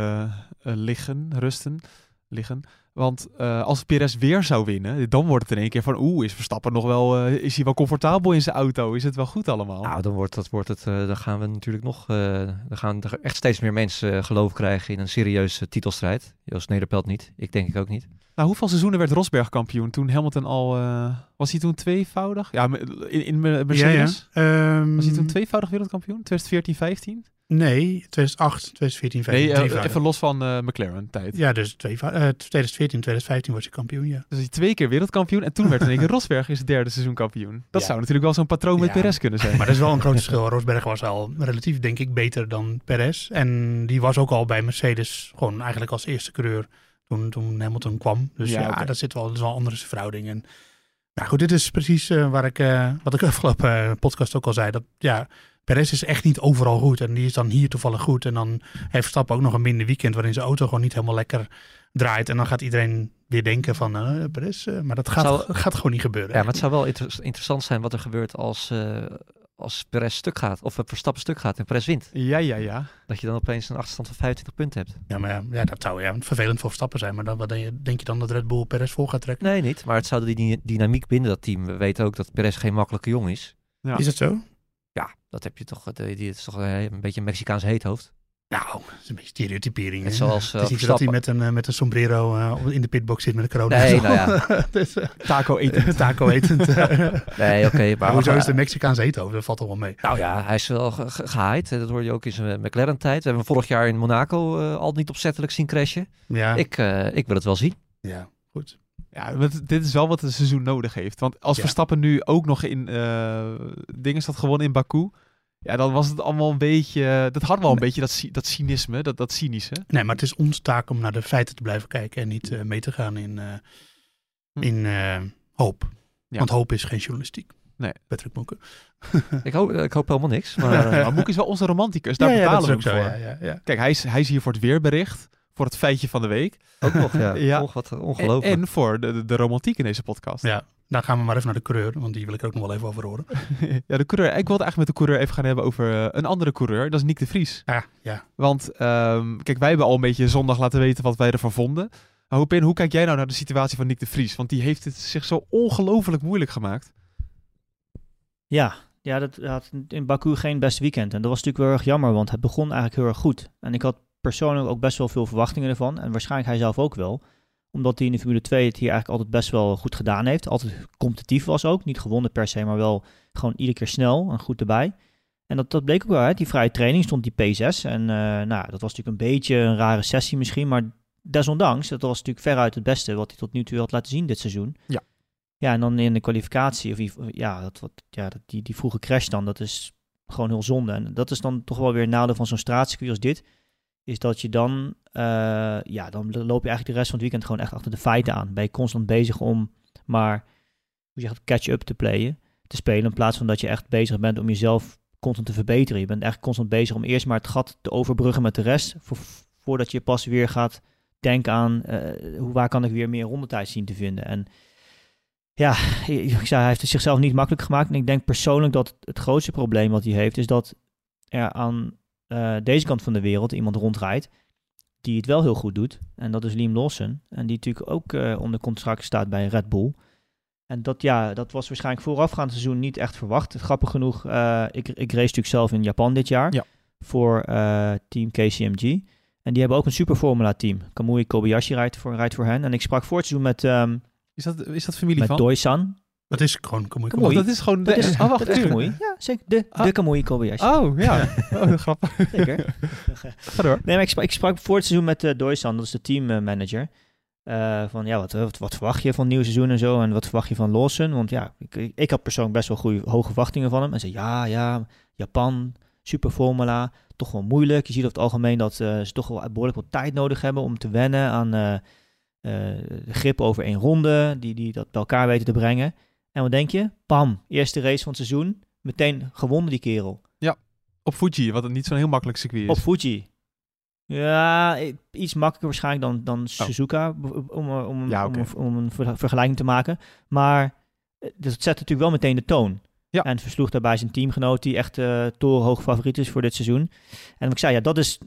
eh, liggen, rusten, liggen. Want eh, als Perez weer zou winnen, dan wordt het in één keer van oeh, is Verstappen nog wel, eh, is hij wel comfortabel in zijn auto? Is het wel goed allemaal? Nou, dan wordt, dat, wordt het, eh, dan gaan we natuurlijk nog, eh, dan gaan er echt steeds meer mensen geloof krijgen in een serieuze titelstrijd. Joost Nederpelt niet, ik denk ik ook niet. Nou, hoeveel seizoenen werd Rosberg kampioen toen Hamilton al, eh, was hij toen tweevoudig? Ja, in, in Me- Mercedes. Ja, ja. Ehm, Was hij toen tweevoudig wereldkampioen? 2014, 15? Nee, 2008, 2014, Nee, 2015. eh, drievoudig. even los van eh, McLaren tijd. Ja, dus twee, eh 2014, 2015 was hij kampioen, ja. Dus hij twee keer wereldkampioen en toen werd in één keer Rosberg zijn derde seizoen kampioen. Dat Ja. zou natuurlijk wel zo'n patroon met Ja. Perez kunnen zijn. Maar dat is wel een groot verschil. Rosberg was al relatief, denk ik, beter dan Perez. En die was ook al bij Mercedes gewoon eigenlijk als eerste coureur toen, toen Hamilton kwam. Dus Ja, dat zit wel, dat is wel een andere verhouding. En nou goed, dit is precies eh, waar ik, eh, wat ik afgelopen eh, podcast ook al zei. Dat ja, Perez is echt niet overal goed. En die is dan hier toevallig goed. En dan heeft Verstappen ook nog een minder weekend waarin zijn auto gewoon niet helemaal lekker draait. En dan gaat iedereen weer denken van eh Perez. eh, maar dat gaat, Zou- gaat gewoon niet gebeuren. Ja, maar het zou wel inter- interessant zijn wat er gebeurt als, eh als Perez stuk gaat. Of Verstappen stuk gaat en Perez wint. Ja, ja, ja. Dat je dan opeens een achterstand van 25 punten hebt. Ja, maar ja, ja, dat zou ja, vervelend voor Verstappen zijn. Maar dan, wat denk je, denk je dan dat Red Bull Perez vol gaat trekken? Nee, niet. Maar het zou die dy- dynamiek binnen dat team. We weten ook dat Perez geen makkelijke jongen is. Ja. Is dat zo? Dat heb je toch. Die, die is toch eh, een beetje een Mexicaans heethoofd. Nou, dat is een beetje stereotypering. Net zoals het eh, is niet zo dat hij met een, eh, met een sombrero eh, in de pitbox zit met een corona. Nee, nou ja. Het is, eh, Taco eten. taco etend. Nee, oké. maar maar hoezo maar- is de Mexicaanse eten over? Dat valt toch wel mee. Nou ja, hij is wel ge- ge- gehyped. hè. Dat hoorde je ook in zijn McLaren-tijd. We hebben hem vorig jaar in Monaco eh, al niet opzettelijk zien crashen. Ja, Ik, eh, ik wil het wel zien. ja goed. Ja, want dit is wel wat een seizoen nodig heeft. Want als Ja. Verstappen nu ook nog in eh dingen had gewonnen in Baku, ja, dan was het allemaal een beetje. Dat had wel een Nee. beetje dat, dat cynisme, dat, dat cynische. Nee, maar het is onze taak om naar de feiten te blijven kijken en niet eh, mee te gaan in, eh, Hm. in eh, hoop. Ja. Want hoop is geen journalistiek. Nee. Patrick Moeken. Ik hoop, ik hoop helemaal niks. Maar, eh, Maar Moek is wel onze romanticus, daar ja, ja, betalen dat we hem ook voor. zo. Ja, ja, ja. Kijk, hij is, hij is hier voor het weerbericht, voor het feitje van de week. ook nog, ja. Ja. Och, wat En, ongelooflijk. en voor de, de, de romantiek in deze podcast. ja, dan gaan we maar even naar de coureur, want die wil ik er ook nog wel even over horen. ja, de coureur. Ik wilde eigenlijk met de coureur even gaan hebben over eh, een andere coureur. Dat is Nick de Vries. Ja, ja. Want ehm, kijk, wij hebben al een beetje zondag laten weten wat wij ervan vonden. Maar Hopin, hoe kijk jij nou naar de situatie van Nick de Vries? Want die heeft het zich zo ongelooflijk moeilijk gemaakt. Ja, ja, dat had in Baku geen best weekend. En dat was natuurlijk wel erg jammer, want het begon eigenlijk heel erg goed. En ik had persoonlijk ook best wel veel verwachtingen ervan. En waarschijnlijk hij zelf ook wel. Omdat hij in de Formule 2 het hier eigenlijk altijd best wel goed gedaan heeft. Altijd competitief was ook. Niet gewonnen per se, maar wel gewoon iedere keer snel en goed erbij. En dat, dat bleek ook wel uit. Die vrije training stond die P6. En eh, nou, dat was natuurlijk een beetje een rare sessie misschien. Maar desondanks, dat was natuurlijk veruit het beste wat hij tot nu toe had laten zien dit seizoen. Ja. Ja, en dan in de kwalificatie, of ja, dat, wat, ja dat, die, die vroege crash dan, dat is gewoon heel zonde. En dat is dan toch wel weer een nadeel van zo'n straatcircuit als dit. Is dat je dan, eh, ja, dan loop je eigenlijk de rest van het weekend gewoon echt achter de feiten aan. Ben je constant bezig om maar, hoe zeg het, catch-up te playen, te spelen. In plaats van dat je echt bezig bent om jezelf constant te verbeteren. Je bent eigenlijk constant bezig om eerst maar het gat te overbruggen met de rest. vo- voordat je pas weer gaat denken aan, eh, hoe, waar kan ik weer meer rondetijd zien te vinden. En ja, ik zei, hij heeft het zichzelf niet makkelijk gemaakt. En ik denk persoonlijk dat het grootste probleem wat hij heeft, is dat er aan eh, deze kant van de wereld iemand rondrijdt die het wel heel goed doet. En dat is Liam Lawson. En die natuurlijk ook eh, onder contract staat bij Red Bull. En dat, ja, dat was waarschijnlijk voorafgaand seizoen niet echt verwacht. Grappig genoeg, eh, ik, ik race natuurlijk zelf in Japan dit jaar Ja. voor team KCMG. En die hebben ook een super Formula team. Kamui Kobayashi rijdt voor, rijdt voor hen. En ik sprak voor het seizoen met, ehm Is dat, is dat familie met van? Doi-san. Dat is gewoon Kamui Oh, Kamui. dat is gewoon... De, Dat is, oh, wacht, dat is tuurlijk. Kamui. Ja, zeker. De, Ah. de Kamui Kobayashi. Oh, ja. Oh, grappig. Zeker. Ga door. Nee, maar ik sprak, ik sprak voor het seizoen met uh, Doysan, dat is de teammanager. Uh, van ja, wat, wat, wat, verwacht je van het nieuwe seizoen en zo? En wat verwacht je van Lawson? Want ja, ik, ik, had persoonlijk best wel goede, hoge verwachtingen van hem. En zei ja, ja, Japan, super formula, toch wel moeilijk. Je ziet over het algemeen dat uh, ze toch wel behoorlijk wat tijd nodig hebben om te wennen aan uh, grip over één ronde, die, die dat bij elkaar weten te brengen. En wat denk je? Pam, eerste race van het seizoen, meteen gewonnen die kerel. Ja, op Fuji, wat niet zo'n heel makkelijk circuit is. Op Fuji. Ja, iets makkelijker waarschijnlijk dan, dan Suzuka, om, om, ja, okay. om, om, een vergelijking te maken. Maar dus het zet natuurlijk wel meteen de toon. Ja. En versloeg daarbij zijn teamgenoot, die echt uh, torenhoog favoriet is voor dit seizoen. En ik zei, ja, dat is,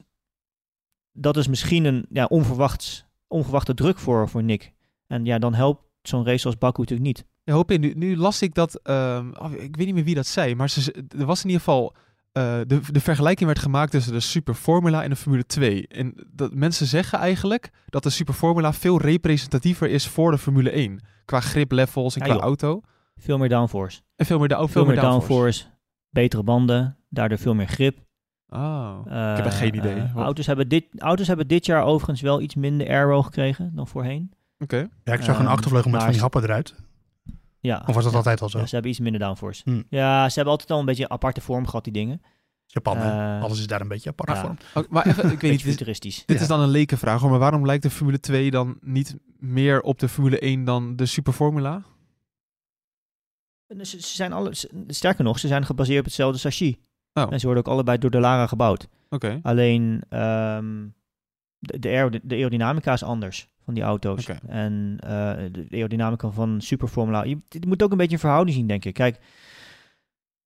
dat is misschien een ja, onverwachts, onverwachte druk voor, voor Nick. En ja, dan helpt zo'n race als Baku natuurlijk niet. Ja, hoop in. Nu, nu las ik dat, um, oh, ik weet niet meer wie dat zei, maar ze, er was in ieder geval uh, de, de vergelijking werd gemaakt tussen de Super Formula en de Formule 2. En dat mensen zeggen eigenlijk dat de Super Formula veel representatiever is voor de Formule 1. Qua griplevels en ja, qua joh. auto. Veel meer downforce. En veel meer, da veel veel meer meer downforce. downforce. Betere banden, daardoor veel meer grip. Oh, Uh, ik heb er geen idee. uh, Wat- auto's, hebben dit, auto's hebben dit jaar overigens wel iets minder aero gekregen dan voorheen. Oké. Ja, ik zag een Ehm, achtervleugel met van die happen eruit. Ja, Of was dat ja. altijd al zo? Ja, ze hebben iets minder downforce. Hm. Ja, ze hebben altijd al een beetje een aparte vorm gehad, die dingen. Japan? Eh, alles is daar een beetje apart. Oh, maar even, ik weet niet, futuristisch. dit Ja. is dan een lekenvraag, hoor, maar waarom lijkt de Formule 2 dan niet meer op de Formule 1 dan de Super Formula? Ze, ze zijn alle, ze- sterker nog, ze zijn gebaseerd op hetzelfde chassis. Oh. En ze worden ook allebei door de Lara gebouwd. Oké. Alleen ehm, de, de, aero- de aerodynamica is anders van die auto's. En eh, de aerodynamica van Super Formula. Je, je moet ook een beetje een verhouding zien, denk ik. Kijk,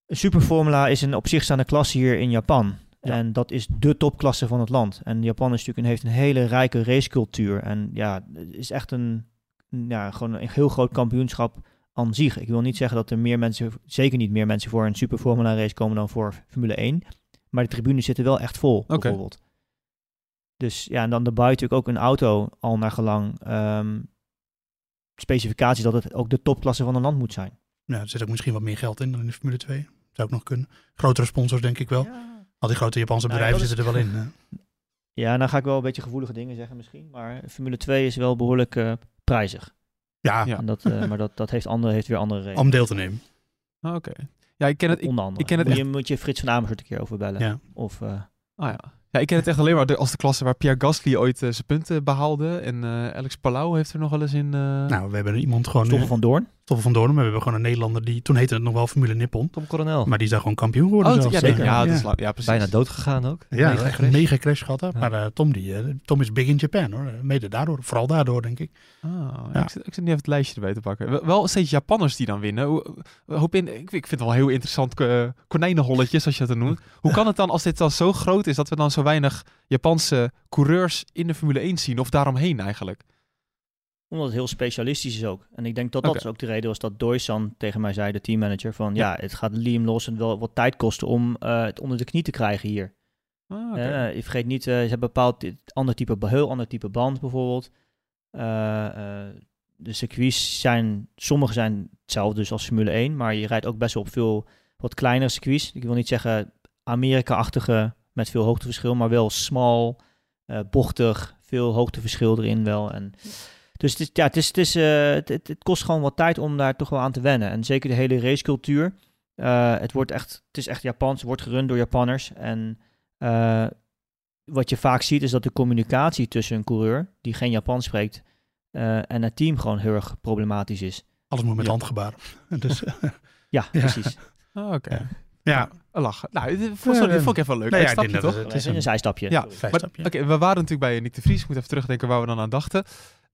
een Super Formula is een op zich staande klasse hier in Japan. Ja. En dat is de topklasse van het land. En Japan is natuurlijk een, heeft een hele rijke racecultuur. En ja, het is echt een, ja, gewoon een heel groot kampioenschap aan zich. Ik wil niet zeggen dat er meer mensen, zeker niet meer mensen voor een Super Formula race komen dan voor Formule 1. Maar de tribunes zitten wel echt vol, bijvoorbeeld. Dus ja, en dan daarbij natuurlijk ook een auto al naar gelang ehm, specificatie dat het ook de topklasse van een land moet zijn. Ja, er zit ook misschien wat meer geld in dan in de Formule 2. Zou ook nog kunnen. Grotere sponsors denk ik wel. Al die grote Japanse Nou, bedrijven zitten er wel in. hè. Ja, dan ga ik wel een beetje gevoelige dingen zeggen misschien. Maar Formule 2 is wel behoorlijk eh, prijzig. Ja, Ja. En dat, eh, maar dat, dat heeft, andere, heeft weer andere redenen. om deel te nemen. Ah, Oké. Ja, ik ken het. Ik, Onder andere. ik ken het moet, echt- je, moet je Frits van Amersfoort een keer over bellen. Ja. Of, eh, ah, ja. Ja, ik ken het echt alleen maar als de klasse waar Pierre Gasly ooit eh, zijn punten behaalde. En eh, Alex Palau heeft er nog wel eens in. eh Nou, we hebben iemand gewoon... Stoffel van Doorn. Stoffel van. Maar we hebben gewoon een Nederlander die... Toen heette het nog wel Formule Nippon. Tom Coronel. Maar die is daar gewoon kampioen geworden Oh, zelfs. ja, zeker. Eh, Ja, dat is. Ja, precies. Bijna dood gegaan ook. Ja, Mega echt crash. een mega crash gehad. Hè? Ja. Maar eh, Tom, die, eh, Tom is big in Japan hoor. Mede daardoor. Vooral daardoor, denk ik. Ja, Ja. Ik, zit, ik zit niet even het lijstje erbij te pakken. Wel- steeds Japanners die dan winnen. Hoe- Hoop in, ik, ik vind het wel heel interessant eh, konijnenholletjes, als je dat noemt. Hoe kan het dan, als dit dan zo groot is, dat we dan zo weinig Japanse coureurs in de Formule 1 zien? Of daaromheen eigenlijk? Omdat het heel specialistisch is ook. En ik denk dat dat is ook de reden was dat Doysan tegen mij zei, de teammanager, van ja, het gaat Liam Lawson wel wat tijd kosten om eh, het onder de knie te krijgen hier. Ah. Eh, je vergeet niet, eh, ze hebben bepaald dit ander type, heel ander type band bijvoorbeeld. De circuits zijn, sommige zijn hetzelfde dus als Formule 1, maar je rijdt ook best wel op veel wat kleinere circuits. Ik wil niet zeggen Amerika-achtige met veel hoogteverschil, maar wel smal, bochtig, veel hoogteverschil erin wel. En, dus het, is, ja, het, is, het, is, eh, het, het, het kost gewoon wat tijd om daar toch wel aan te wennen. En zeker de hele racecultuur. eh, het, wordt echt, het is echt Japans, het wordt gerund door Japanners. En eh, wat je vaak ziet is dat de communicatie tussen een coureur die geen Japans spreekt eh, en het team gewoon heel erg problematisch is. Alles moet met Ja. handgebaren. Dus Ja, Ja. precies. Ah, oké. Ja. ja, Een lach. Nou, dit vond, sorry, dit vond ik even wel leuk. Nou ja, Een stapje, dat toch? het- is een zijstapje. Ja, Oké, we waren natuurlijk bij Nick de Vries. Ik moet even terugdenken waar we dan aan dachten.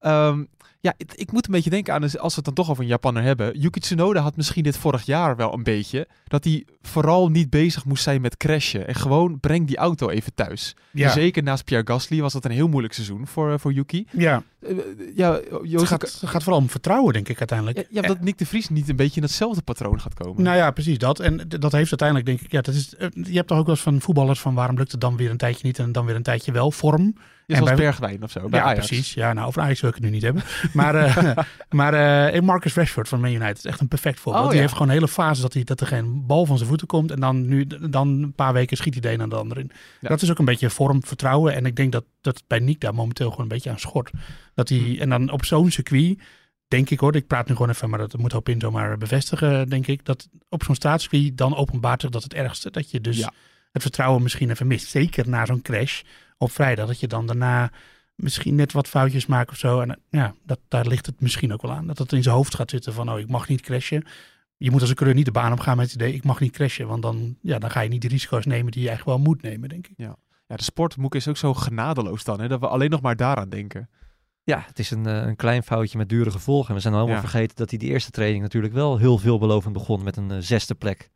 Ehm, ja, ik moet een beetje denken aan, dus als we het dan toch over een Japanner hebben. Yuki Tsunoda had misschien dit vorig jaar wel een beetje. Dat hij vooral niet bezig moest zijn met crashen. En gewoon breng die auto even thuis. Ja, Zeker naast Pierre Gasly was dat een heel moeilijk seizoen voor, eh, voor Yuki. ja. Eh, ja, Het Joost, gaat, het gaat vooral om vertrouwen, denk ik uiteindelijk. ja, ja, dat Nick de Vries niet een beetje in hetzelfde patroon gaat komen. Nou ja, precies dat. En dat heeft uiteindelijk, denk ik, ja, dat is, eh, je hebt toch ook wel eens van voetballers van waarom lukt het dan weer een tijdje niet en dan weer een tijdje wel vorm. Ja, en bij- Bergwijn of zo, bij ja, Ajax. precies. Ja, nou, over Ajax wil ik het nu niet hebben. Maar, eh, maar eh, Marcus Rashford van Man United is echt een perfect voorbeeld. Oh, Die ja. heeft gewoon een hele fase dat, hij, dat er geen bal van zijn voeten komt. En dan, nu, dan een paar weken schiet hij de een aan de ander in. Ja. Dat is ook een beetje vorm, vertrouwen. En ik denk dat dat bij Nick daar momenteel gewoon een beetje aan schort. Dat hij, Hm. En dan op zo'n circuit, denk ik hoor, ik praat nu gewoon even, maar dat moet Hopin zomaar bevestigen, denk ik. Dat op zo'n staatscircuit dan openbaart zich dat het ergste. Dat je dus Ja. het vertrouwen misschien even mist. Zeker na zo'n crash op vrijdag. Dat je dan daarna misschien net wat foutjes maakt of zo. En ja, dat, daar ligt het misschien ook wel aan. Dat het in zijn hoofd gaat zitten van, oh, ik mag niet crashen. Je moet als een coureur niet de baan op gaan met het idee, ik mag niet crashen. Want dan, ja, dan ga je niet de risico's nemen die je eigenlijk wel moet nemen, denk ik. Ja, de sportmoek is ook zo genadeloos dan, hè, dat we alleen nog maar daaraan denken. Ja, het is een, eh, een klein foutje met dure gevolgen. En we zijn allemaal Ja. vergeten dat hij de eerste training natuurlijk wel heel veelbelovend begon met een eh, zesde plek.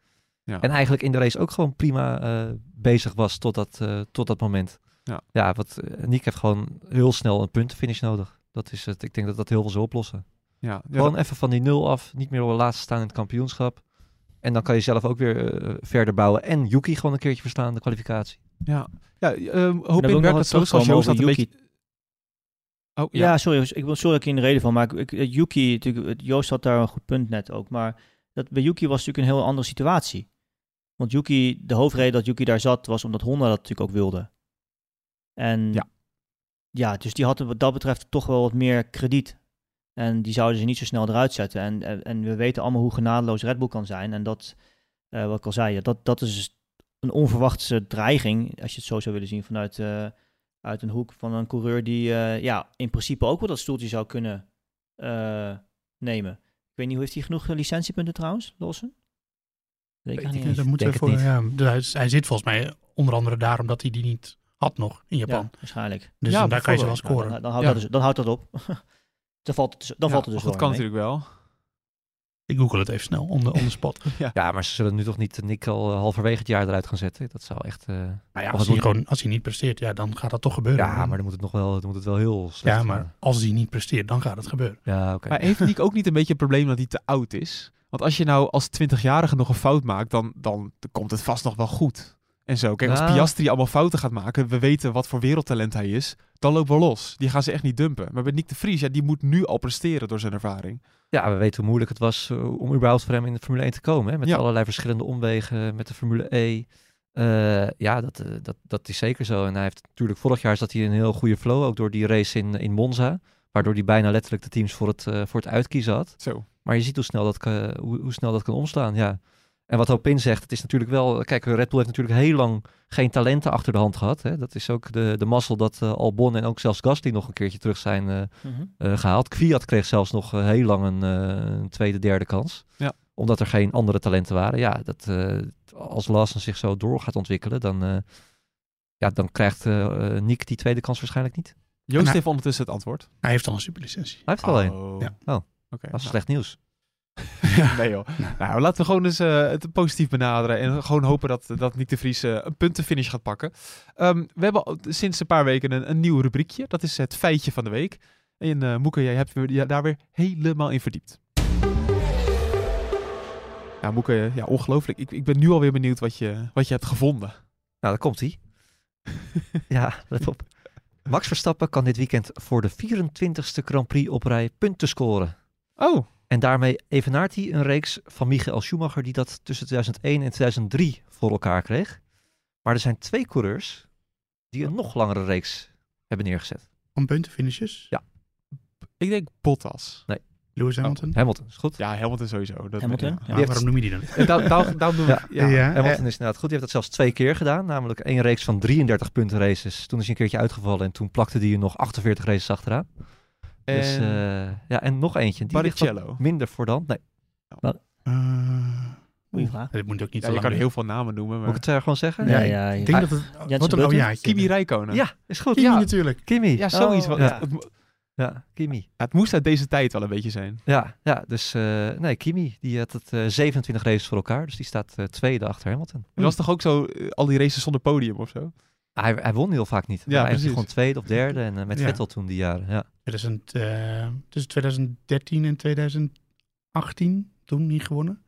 Ja. En eigenlijk in de race ook gewoon prima eh, bezig was tot dat, eh, tot dat moment. Ja. ja wat, Nick heeft gewoon heel snel een puntenfinish nodig. Dat is het. Ik denk dat dat heel veel zal oplossen. Ja, ja, Gewoon even van die nul af, niet meer op de laatste staan in het kampioenschap. En dan kan je zelf ook weer verder bouwen. En Yuki gewoon een keertje verstaan, de kwalificatie. ja. ja ehm, En hoop ik werkt wat zoals terugkomen Joost dat een beetje... Oh, Ja, ja. sorry, ik wil sorry dat ik in de reden van, maar ik, ik- Yuki, natuurlijk, Joost had daar een goed punt net ook, maar dat, bij Yuki was natuurlijk een heel andere situatie. Want Yuki, de hoofdreden dat Yuki daar zat, was omdat Honda dat natuurlijk ook wilde. En Ja. ja, dus die had wat dat betreft toch wel wat meer krediet. En die zouden ze niet zo snel eruit zetten. En, en, en we weten allemaal hoe genadeloos Red Bull kan zijn. En dat, eh, wat ik al zei, dat, dat is een onverwachte dreiging, als je het zo zou willen zien, vanuit, eh, uit een hoek van een coureur die eh, ja, in principe ook wel dat stoeltje zou kunnen eh, nemen. Ik weet niet, hoe heeft hij genoeg eh, licentiepunten trouwens, Lossen? Weet ik Weet niet eens. dat moeten voor, ja, hij, hij zit volgens mij onder andere daarom dat hij die niet had nog in Japan. Ja, waarschijnlijk. Dus Ja, dan daar kan je ze wel bijvoorbeeld. scoren. Nou, dan, dan, houdt Ja. dat dus, dan houdt dat op. dan valt het, dus- dan Ja, valt het dus maar dat kan natuurlijk wel. Ik google het even snel, on the, on the spot. Ja, maar ze zullen nu toch niet Nick al eh, halverwege het jaar eruit gaan zetten. Dat zou echt... eh, Nou ja, als hij, moet- gewoon, als hij niet presteert, ja, dan gaat dat toch gebeuren. ja, maar dan moet het nog wel, dan moet het wel heel slecht ja, maar gaan. als hij niet presteert, dan gaat het gebeuren. Ja, oké. Maar heeft Nick ook niet een beetje het probleem dat hij te oud is? Want als je nou als 20-jarige nog een fout maakt, dan, dan komt het vast nog wel goed. En zo. Kijk, als Ja. Piastri allemaal fouten gaat maken, we weten wat voor wereldtalent hij is, dan lopen we los. Die gaan ze echt niet dumpen. Maar bij Nick de Vries, ja, die moet nu al presteren door zijn ervaring. Ja, we weten hoe moeilijk het was eh, om überhaupt voor hem in de Formule 1 te komen. Hè? Met Ja. allerlei verschillende omwegen, met de Formule E. Eh, ja, dat, eh, dat, dat is zeker zo. En hij heeft natuurlijk vorig jaar zat hij in een heel goede flow, ook door die race in, in Monza. Waardoor hij bijna letterlijk de teams voor het, voor het uitkiezen had. Zo. Maar je ziet hoe snel dat, kan- hoe, hoe snel dat kan omslaan, ja. En wat Hopin zegt, het is natuurlijk wel... Kijk, Red Bull heeft natuurlijk heel lang geen talenten achter de hand gehad. Hè? Dat is ook de, de mazzel dat eh, Albon en ook zelfs Gasly nog een keertje terug zijn eh, Mhm. eh, gehaald. Kwiat kreeg zelfs nog heel lang een, eh, een tweede, derde kans. Ja. Omdat er geen andere talenten waren. Ja, dat, eh, als Lawson zich zo door gaat ontwikkelen, dan, eh, ja, dan krijgt Nick die tweede kans waarschijnlijk niet. Joost hij- heeft ondertussen het antwoord. Hij heeft al een superlicentie. Hij heeft er al een. Oh. Ja. Oh. Oké. Dat is nou. slecht nieuws. Nee joh. Nou, laten we gewoon eens eh, het positief benaderen en gewoon hopen dat, dat Nick de Vries eh, een puntenfinish gaat pakken. Ehm, we hebben sinds een paar weken een, een nieuw rubriekje. Dat is het feitje van de week. En eh Moeke, jij hebt je daar weer helemaal in verdiept. Ja, Moeke, ja, ongelooflijk. Ik, ik ben nu alweer benieuwd wat je, wat je hebt gevonden. Nou, daar komt hij. ja, let op. Max Verstappen kan dit weekend voor de 24ste Grand Prix op rij punten scoren. Oh, En daarmee evenaart hij een reeks van Michael Schumacher die dat tussen 2001 en 2003 voor elkaar kreeg. Maar er zijn twee coureurs die een nog langere reeks hebben neergezet. Van puntenfinishes. Ja. ik denk Bottas. Lewis Hamilton. Hamilton, is goed. Ja, Hamilton sowieso. Dat, Hamilton? ja. Ja, Die heeft- waarom noem je die dan? En daar doen we, Ja. ja. Ja. Hamilton is inderdaad goed. Die heeft dat zelfs twee keer gedaan. Namelijk één reeks van 33 punten races. Toen is hij een keertje uitgevallen en toen plakte hij er nog 48 races achteraan. En Dus, eh, ja, en nog eentje. Die ligt wat minder voor dan. Nee, Eh, Goeie vraag. dit moet ook niet Ja, te je kan heel veel namen noemen, moet maar... ik het eh, gewoon zeggen? Ja, Nee, ja, Ik ja. denk dat het... Jensen Wat een. Kimi Räikkönen. Ja, is goed. Kimi ja, natuurlijk. Kimi. Ja, zoiets. Oh, wat, ja. Ja, Kimi. ja, het moest uit deze tijd wel een beetje zijn. Ja, ja dus eh, nee, Kimi, die had het eh, 27 races voor elkaar. Dus die staat eh, tweede achter Hamilton. Het was toch ook zo, eh, al die races zonder podium of zo? Hij, hij won heel vaak niet. Ja, hij precies. gewoon tweede of derde. En eh, met Ja. Vettel toen die jaren. Ja. 2000, eh, tussen 2013 en 2018 toen niet gewonnen.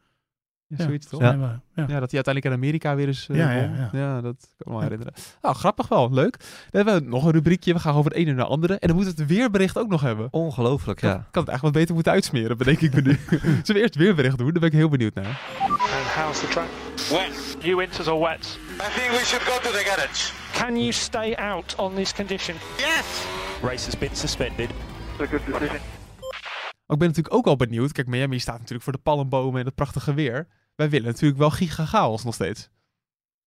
Ja, zoiets toch? Ja. Ja. Dat hij uiteindelijk in Amerika weer eens eh, Ja, ja, ja. dat kan ik me wel herinneren. Nou, grappig wel. Leuk. Dan hebben we nog een rubriekje. We gaan over het ene naar het andere. En dan moeten we het weerbericht ook nog hebben. Ongelooflijk, had het eigenlijk wat beter moeten uitsmeren, bedenk ik me nu. Zullen we eerst het weerbericht doen? Daar ben ik heel benieuwd naar. How's the track? Wet. You winters are wet. I think we should go to the garage. Can you stay out on this condition? Yes! Race has been suspended. A good decision. Ik ben natuurlijk ook al benieuwd. Kijk, Miami staat natuurlijk voor de palmbomen en het prachtige weer. Wij willen natuurlijk wel giga chaos nog steeds.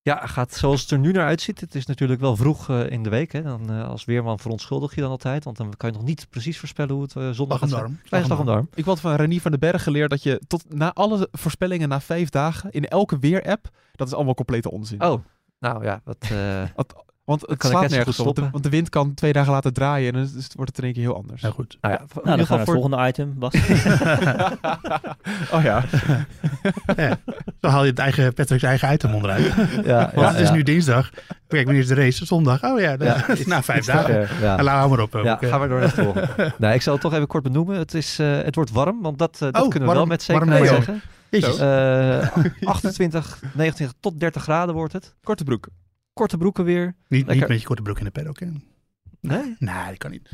Ja, gaat zoals het er nu naar uitziet. Het is natuurlijk wel vroeg eh, in de week. Hè. Dan, eh, als weerman verontschuldig je dan altijd. Want dan kan je nog niet precies voorspellen hoe het eh, zondag gaat zijn. slag om. Ik had van Renier van den Berg geleerd dat je tot na alle voorspellingen na vijf dagen in elke weer-app, dat is allemaal complete onzin. Oh, nou ja. Wat, eh, Want het kan ik slaat nergens goed op. Want de, stoppen. want de wind kan twee dagen later draaien en dan is- wordt het in één keer heel anders. Nou goed. nou ja, in Nou, dan ieder gaan we geval naar het volgende item, Bas. oh ja. Zo haal je het eigen, Patrick's eigen item onderuit. Ja, Want het is ja. nu dinsdag. Kijk, wanneer is de race? Zondag. Oh ja, Ja, na vijf dagen. Ja. En laat hou maar op. Ja, ook, eh. gaan we door naar het volgende. nou, ik zal het toch even kort benoemen. Het, is, eh, het wordt warm, want dat, eh, dat Oh, kunnen we warm- wel met zekerheid zeggen. Eh 28, 29 tot 30 graden wordt het. Korte broek. Korte broeken weer. niet, niet met je korte broek in de paddock. hè? Nee? Nee, dat kan niet.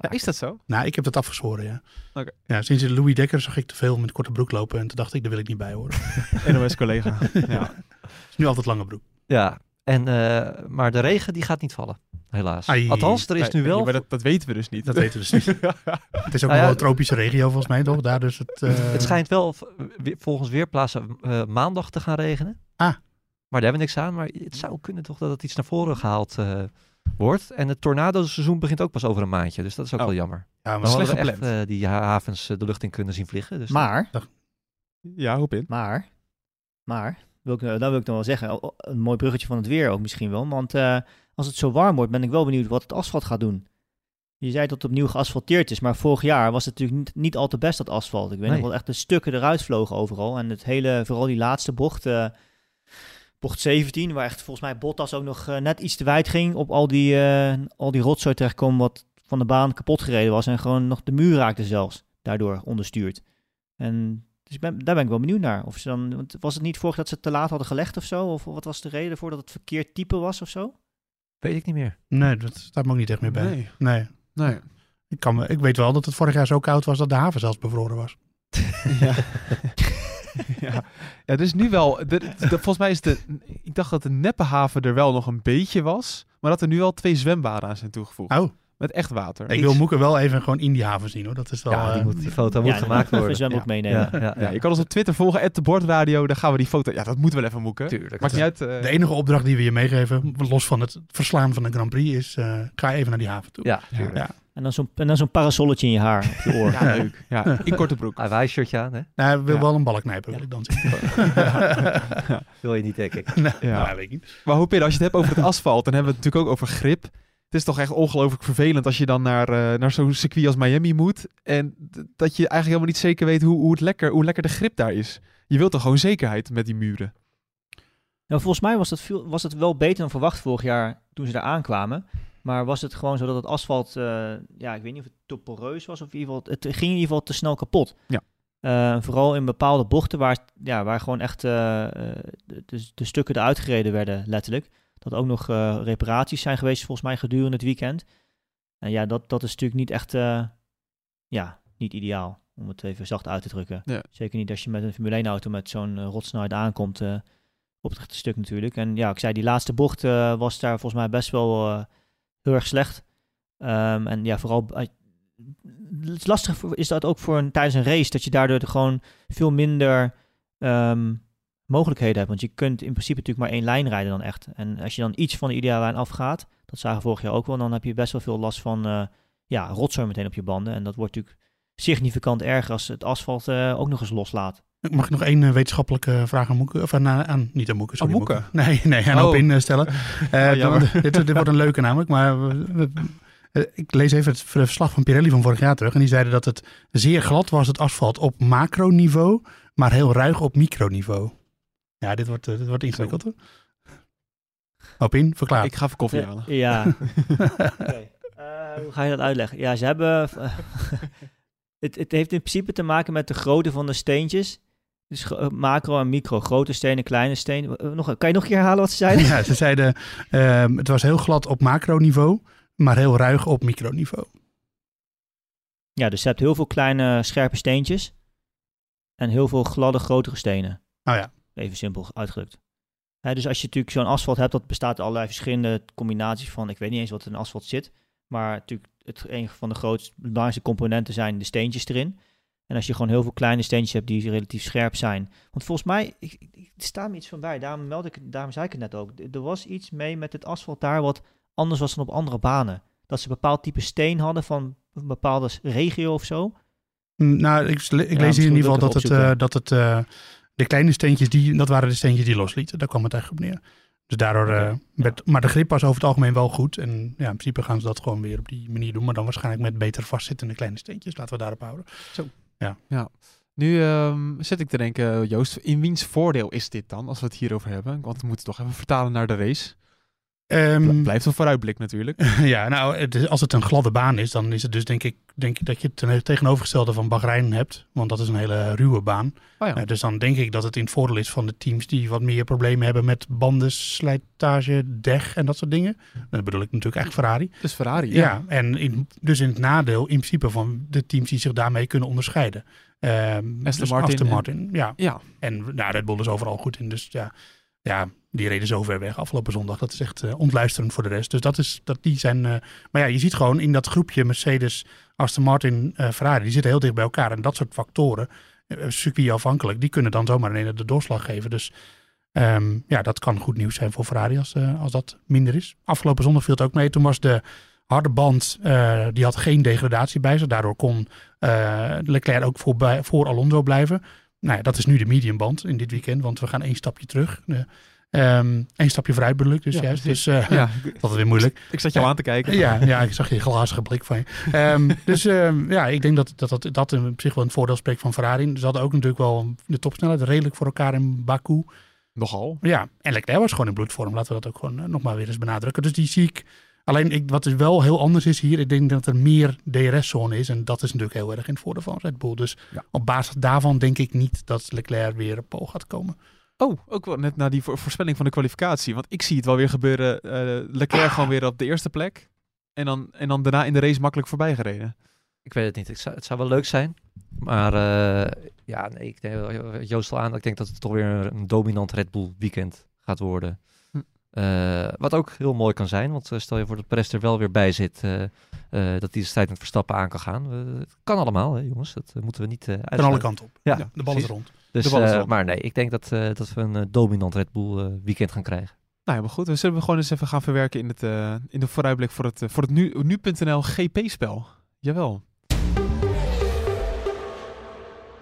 Ja, is dat zo? Nou, ik heb dat afgezworen, ja. Oké. ja sinds de Louis Dekker zag ik te veel met korte broek lopen. En toen dacht ik, daar wil ik niet bij horen. NOS-collega. ja. Het is nu altijd lange broek. Ja, en, eh, maar de regen die gaat niet vallen, helaas. Ai. Althans, er is nu wel... Maar dat, dat weten we dus niet. Dat weten we dus niet. Het is ook Nou ja, wel een tropische regio volgens mij, toch? Daar dus het... eh, Het schijnt wel volgens Weerplaatsen eh, maandag te gaan regenen. Ah. Maar daar hebben we niks aan. Maar het zou kunnen toch dat het iets naar voren gehaald eh, wordt. En het tornado-seizoen begint ook pas over een maandje. Dus dat is ook Oh. wel jammer. Ja, maar Dan slecht we echt gepland. eh, die ha- havens eh, de lucht in kunnen zien vliegen. Dus Maar, Ja, hoop in. maar, maar, wil ik, eh, dat wil ik nog wel zeggen. Een mooi bruggetje van het weer ook misschien wel. Want eh, als het zo warm wordt, ben ik wel benieuwd wat het asfalt gaat doen. Je zei dat het opnieuw geasfalteerd is, maar vorig jaar was het natuurlijk niet, niet al te best dat asfalt. Ik weet Nee. nog wel echt de stukken eruit vlogen overal. En het hele, vooral die laatste bocht, eh, bocht 17, waar echt volgens mij Bottas ook nog eh, net iets te wijd ging op al die, eh al die rotzooi terechtkomen wat van de baan kapot gereden was. En gewoon nog de muur raakte zelfs daardoor onderstuurd. En Dus ik ben, daar ben ik wel benieuwd naar. Of ze dan, want was het niet vorig dat ze te laat hadden gelegd of zo? Of wat was de reden voor dat het verkeerd type was of zo? Weet ik niet meer. Nee, dat staat me ook niet echt meer bij. Nee. Nee. Nee. Ik, kan me, ik weet wel dat het vorig jaar zo koud was dat de haven zelfs bevroren was. Ja. ja. ja, dus nu wel. de- de- volgens mij is de. Ik dacht dat de neppenhaven er wel nog een beetje was. Maar dat er nu al twee zwembaden aan zijn toegevoegd. Oh, Met echt water. ik wil Moeke wel even gewoon in die haven zien hoor. Dat is wel... Ja, die, eh, moet, die foto moet ja, gemaakt even een worden. Ja. meenemen. Ja, ja, Ja, je kan ons op Twitter volgen, at de Bordradio. Dan gaan we die foto... Ja, dat moeten we wel even moeken. Tuurlijk. Maakt niet uit. eh, De enige opdracht die we je meegeven, los van het verslaan van de Grand Prix, is eh, ga even naar die haven toe. Ja, tuurlijk. Ja. En dan zo'n en dan zo'n parasolletje in je haar, op je oor. Ja, leuk. Ja, in korte broek. Hij shirtje aan, hè? Nou, hij wil Ja. wel een balk knijpen, wil ik dan zien. Wil je niet, denk ik. nee, Ja. nou, weet ik niet. Maar hoe Peter, als je het hebt over het asfalt, dan hebben we het natuurlijk ook over grip. Het is toch echt ongelooflijk vervelend als je dan naar, eh, naar zo'n circuit als Miami moet. En dat je eigenlijk helemaal niet zeker weet hoe, hoe, het lekker, hoe lekker de grip daar is. Je wilt toch gewoon zekerheid met die muren. Nou, volgens mij was het, veel, was het wel beter dan verwacht vorig jaar toen ze daar aankwamen. Maar was het gewoon zo dat het asfalt, eh, ja, ik weet niet of het te poreus was of in ieder geval, het ging in ieder geval te snel kapot. Ja. Eh, vooral in bepaalde bochten waar, ja, waar gewoon echt eh, de, de, stukken eruit gereden werden, letterlijk. Dat ook nog reparaties zijn geweest volgens mij gedurende het weekend. En ja, dat, dat is natuurlijk niet echt, ja, niet ideaal, om het even zacht uit te drukken. Ja. Zeker niet als je met een Formule 1 auto met zo'n uh, rotsnelheid aankomt op het stuk natuurlijk. En ja, ik zei, die laatste bocht was daar volgens mij best wel heel erg slecht. Ehm, en ja, vooral, eh, het is lastig voor- is dat ook voor een, tijdens een race, dat je daardoor gewoon veel minder ehm, mogelijkheden hebt. Want je kunt in principe natuurlijk maar één lijn rijden dan echt. En als je dan iets van de ideale lijn afgaat, dat zagen we vorig jaar ook wel, dan heb je best wel veel last van eh ja, rotzooi meteen op je banden. En dat wordt natuurlijk significant erger als het asfalt eh, ook nog eens loslaat. Mag ik nog één eh, wetenschappelijke vraag aan Moeke? Of aan, eh, aan niet aan Moeke, sorry. Aan Moeke? Nee, nee, aan Oh. Opin eh, stellen. Eh, Oh, jammer. dan- dit, dit wordt een leuke namelijk, maar we- we- eh, ik lees even het verslag van Pirelli van vorig jaar terug. En die zeiden dat het zeer glad was, het asfalt, op macroniveau, maar heel ruig op microniveau. Ja, dit wordt, eh, dit wordt ingewikkeld hoor. Opin, verklaar. Ik ga even koffie halen. Ja. Oké. Eh, hoe ga je dat uitleggen? Ja, ze hebben. het, het heeft in principe te maken met de grootte van de steentjes. Dus eh, macro en micro. Grote stenen, kleine stenen. Eh, Nog, kan je nog een keer herhalen wat ze zeiden? Ja, ze zeiden ehm, het was heel glad op macroniveau, maar heel ruig op microniveau. Ja, dus je hebt heel veel kleine scherpe steentjes. En heel veel gladde, grotere stenen. Oh ja. Even simpel uitgedrukt. Dus als je natuurlijk zo'n asfalt hebt, dat bestaat uit allerlei verschillende combinaties van, ik weet niet eens wat in een asfalt zit, maar natuurlijk het, een van de grootste, belangrijkste componenten zijn de steentjes erin. En als je gewoon heel veel kleine steentjes hebt die relatief scherp zijn. Want volgens mij, ik, ik, er staat me iets van bij, daarom, meld ik, daarom zei ik het net ook. Er was iets mee met het asfalt daar wat anders was dan op andere banen. Dat ze een bepaald type steen hadden van een bepaalde regio of zo. Mm, Nou, ik, ik lees hier in ieder geval dat het, eh, dat het eh, de kleine steentjes, die, dat waren de steentjes die loslieten. Daar kwam het eigenlijk op neer. Dus daardoor, eh, werd- maar de grip was over het algemeen wel goed. En ja, in principe gaan ze dat gewoon weer op die manier doen. Maar dan waarschijnlijk met beter vastzittende kleine steentjes. Laten we daarop houden. Nu ehm, zit ik te denken, Joost, in wiens voordeel is dit dan, als we het hierover hebben? Want we moeten toch even vertalen naar de race. Ehm, Blijft een vooruitblik natuurlijk. ja, nou, het is- als het een gladde baan is, dan is het dus denk ik, denk ik dat je het tegenovergestelde van Bahrein hebt. Want dat is een hele ruwe baan. Oh ja. Eh, dus dan denk ik dat het in het voordeel is van de teams die wat meer problemen hebben met banden, slijtage, deg en dat soort dingen. Dat bedoel ik natuurlijk echt Ferrari. Dus Ferrari, Ja, en in, dus in het nadeel in principe van de teams die zich daarmee kunnen onderscheiden. Ehm, dus Martin Aston en- Martin, ja. Ja, En nou, Red Bull is overal goed in. Dus ja, ja die reden zo ver weg afgelopen zondag. Dat is echt eh, ontluisterend voor de rest. Dus dat is, dat die zijn... eh, maar ja, je ziet gewoon in dat groepje Mercedes, Aston Martin, eh, Ferrari. Die zitten heel dicht bij elkaar. En dat soort factoren, eh, circuitafhankelijk, die kunnen dan zomaar ineens de doorslag geven. Dus ehm, ja, dat kan goed nieuws zijn voor Ferrari als, als dat minder is. Afgelopen zondag viel het ook mee. Toen was de harde band, die had geen degradatie bij zich. Daardoor kon Leclerc ook voor, voor Alonso blijven. Nou ja, dat is nu de mediumband in dit weekend, want we gaan één stapje terug. Ehm, één stapje vooruit bedoel ik dus Ja, juist. Dus eh, ja. dat is weer moeilijk. Ik zat jou aan te kijken. Ja, ja, ik zag je glazige blik van je. Ehm, dus ehm, ja, ik denk dat dat, dat dat in zich wel een voordeel spreekt van Ferrari. Ze hadden ook natuurlijk wel de topsnelheid redelijk voor elkaar in Baku. Nogal. Ja, en Leclerc was gewoon in bloedvorm. Laten we dat ook gewoon eh, nog maar weer eens benadrukken. Dus die zie ik Alleen ik, wat is wel heel anders is hier, ik denk dat er meer DRS-zone is. En dat is natuurlijk heel erg in het voordeel van Red Bull. Dus Ja. op basis daarvan denk ik niet dat Leclerc weer op pol gaat komen. Oh, ook wel net na die voor- voorspelling van de kwalificatie. Want ik zie het wel weer gebeuren. eh, Leclerc gewoon weer op de eerste plek. En dan, en dan daarna in de race makkelijk voorbij gereden. Ik weet het niet. Ik zou, het zou wel leuk zijn. Maar eh, ja, nee, ik denk, Joost al aan. Ik denk dat het toch weer een dominant Red Bull weekend gaat worden. Hm. Eh, wat ook heel mooi kan zijn. Want stel je voor dat Perez er wel weer bij zit. eh, eh, dat hij de strijd met Verstappen aan kan gaan. Het kan allemaal, hè, jongens. Dat moeten we niet eh Van alle kanten op. Ja, de bal is rond. Dus, eh, maar nee, ik denk dat, eh, dat we een eh, dominant Red Bull eh, weekend gaan krijgen. Nou ja, maar goed. We zullen gewoon eens even gaan verwerken in, het, eh, in de vooruitblik voor het, voor het nu, nu.nl GP-spel. Jawel.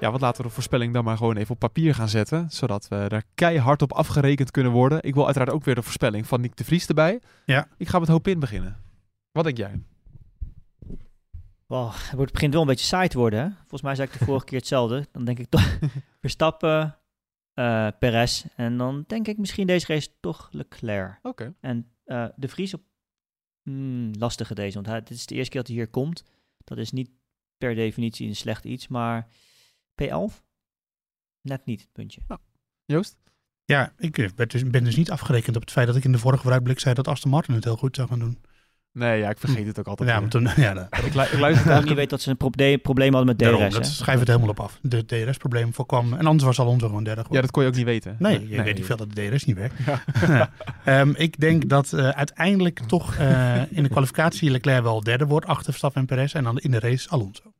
Ja, wat laten we de voorspelling dan maar gewoon even op papier gaan zetten. Zodat we daar keihard op afgerekend kunnen worden. Ik wil uiteraard ook weer de voorspelling van Nick de Vries erbij. Ja. Ik ga met hoop in beginnen. Wat denk jij? Wow, het wordt- het begint wel een beetje saai te worden. Hè? Volgens mij zei ik de vorige keer hetzelfde. Dan denk ik toch Verstappen, eh Perez. En dan denk ik misschien deze race toch Leclerc. Oké. En eh, de Vries op hmm, lastige deze. Want hij, dit is de eerste keer dat hij hier komt. Dat is niet per definitie een slecht iets. Maar P11? Net niet, puntje. Joost? Ja, ik eh, ben dus, ben dus niet afgerekend op het feit dat ik in de vorige vooruitblik zei dat Aston Martin het heel goed zou gaan doen. Nee, ja, ik vergeet het ook altijd. Ja, maar toen, ja, ik, lu- ik luister eigenlijk niet weet dat ze een proble- probleem hadden met DRS. daarom, hè? dat schrijf het helemaal op af. De DRS-probleem voorkwam. En anders was Alonso gewoon derde Ja, dat kon je ook niet weten. Nee, je weet niet veel dat de DRS niet werkt. Ehm, ik denk dat eh, uiteindelijk toch eh, in de kwalificatie Leclerc wel derde wordt, achter Verstappen en Perez. En dan in de race Alonso.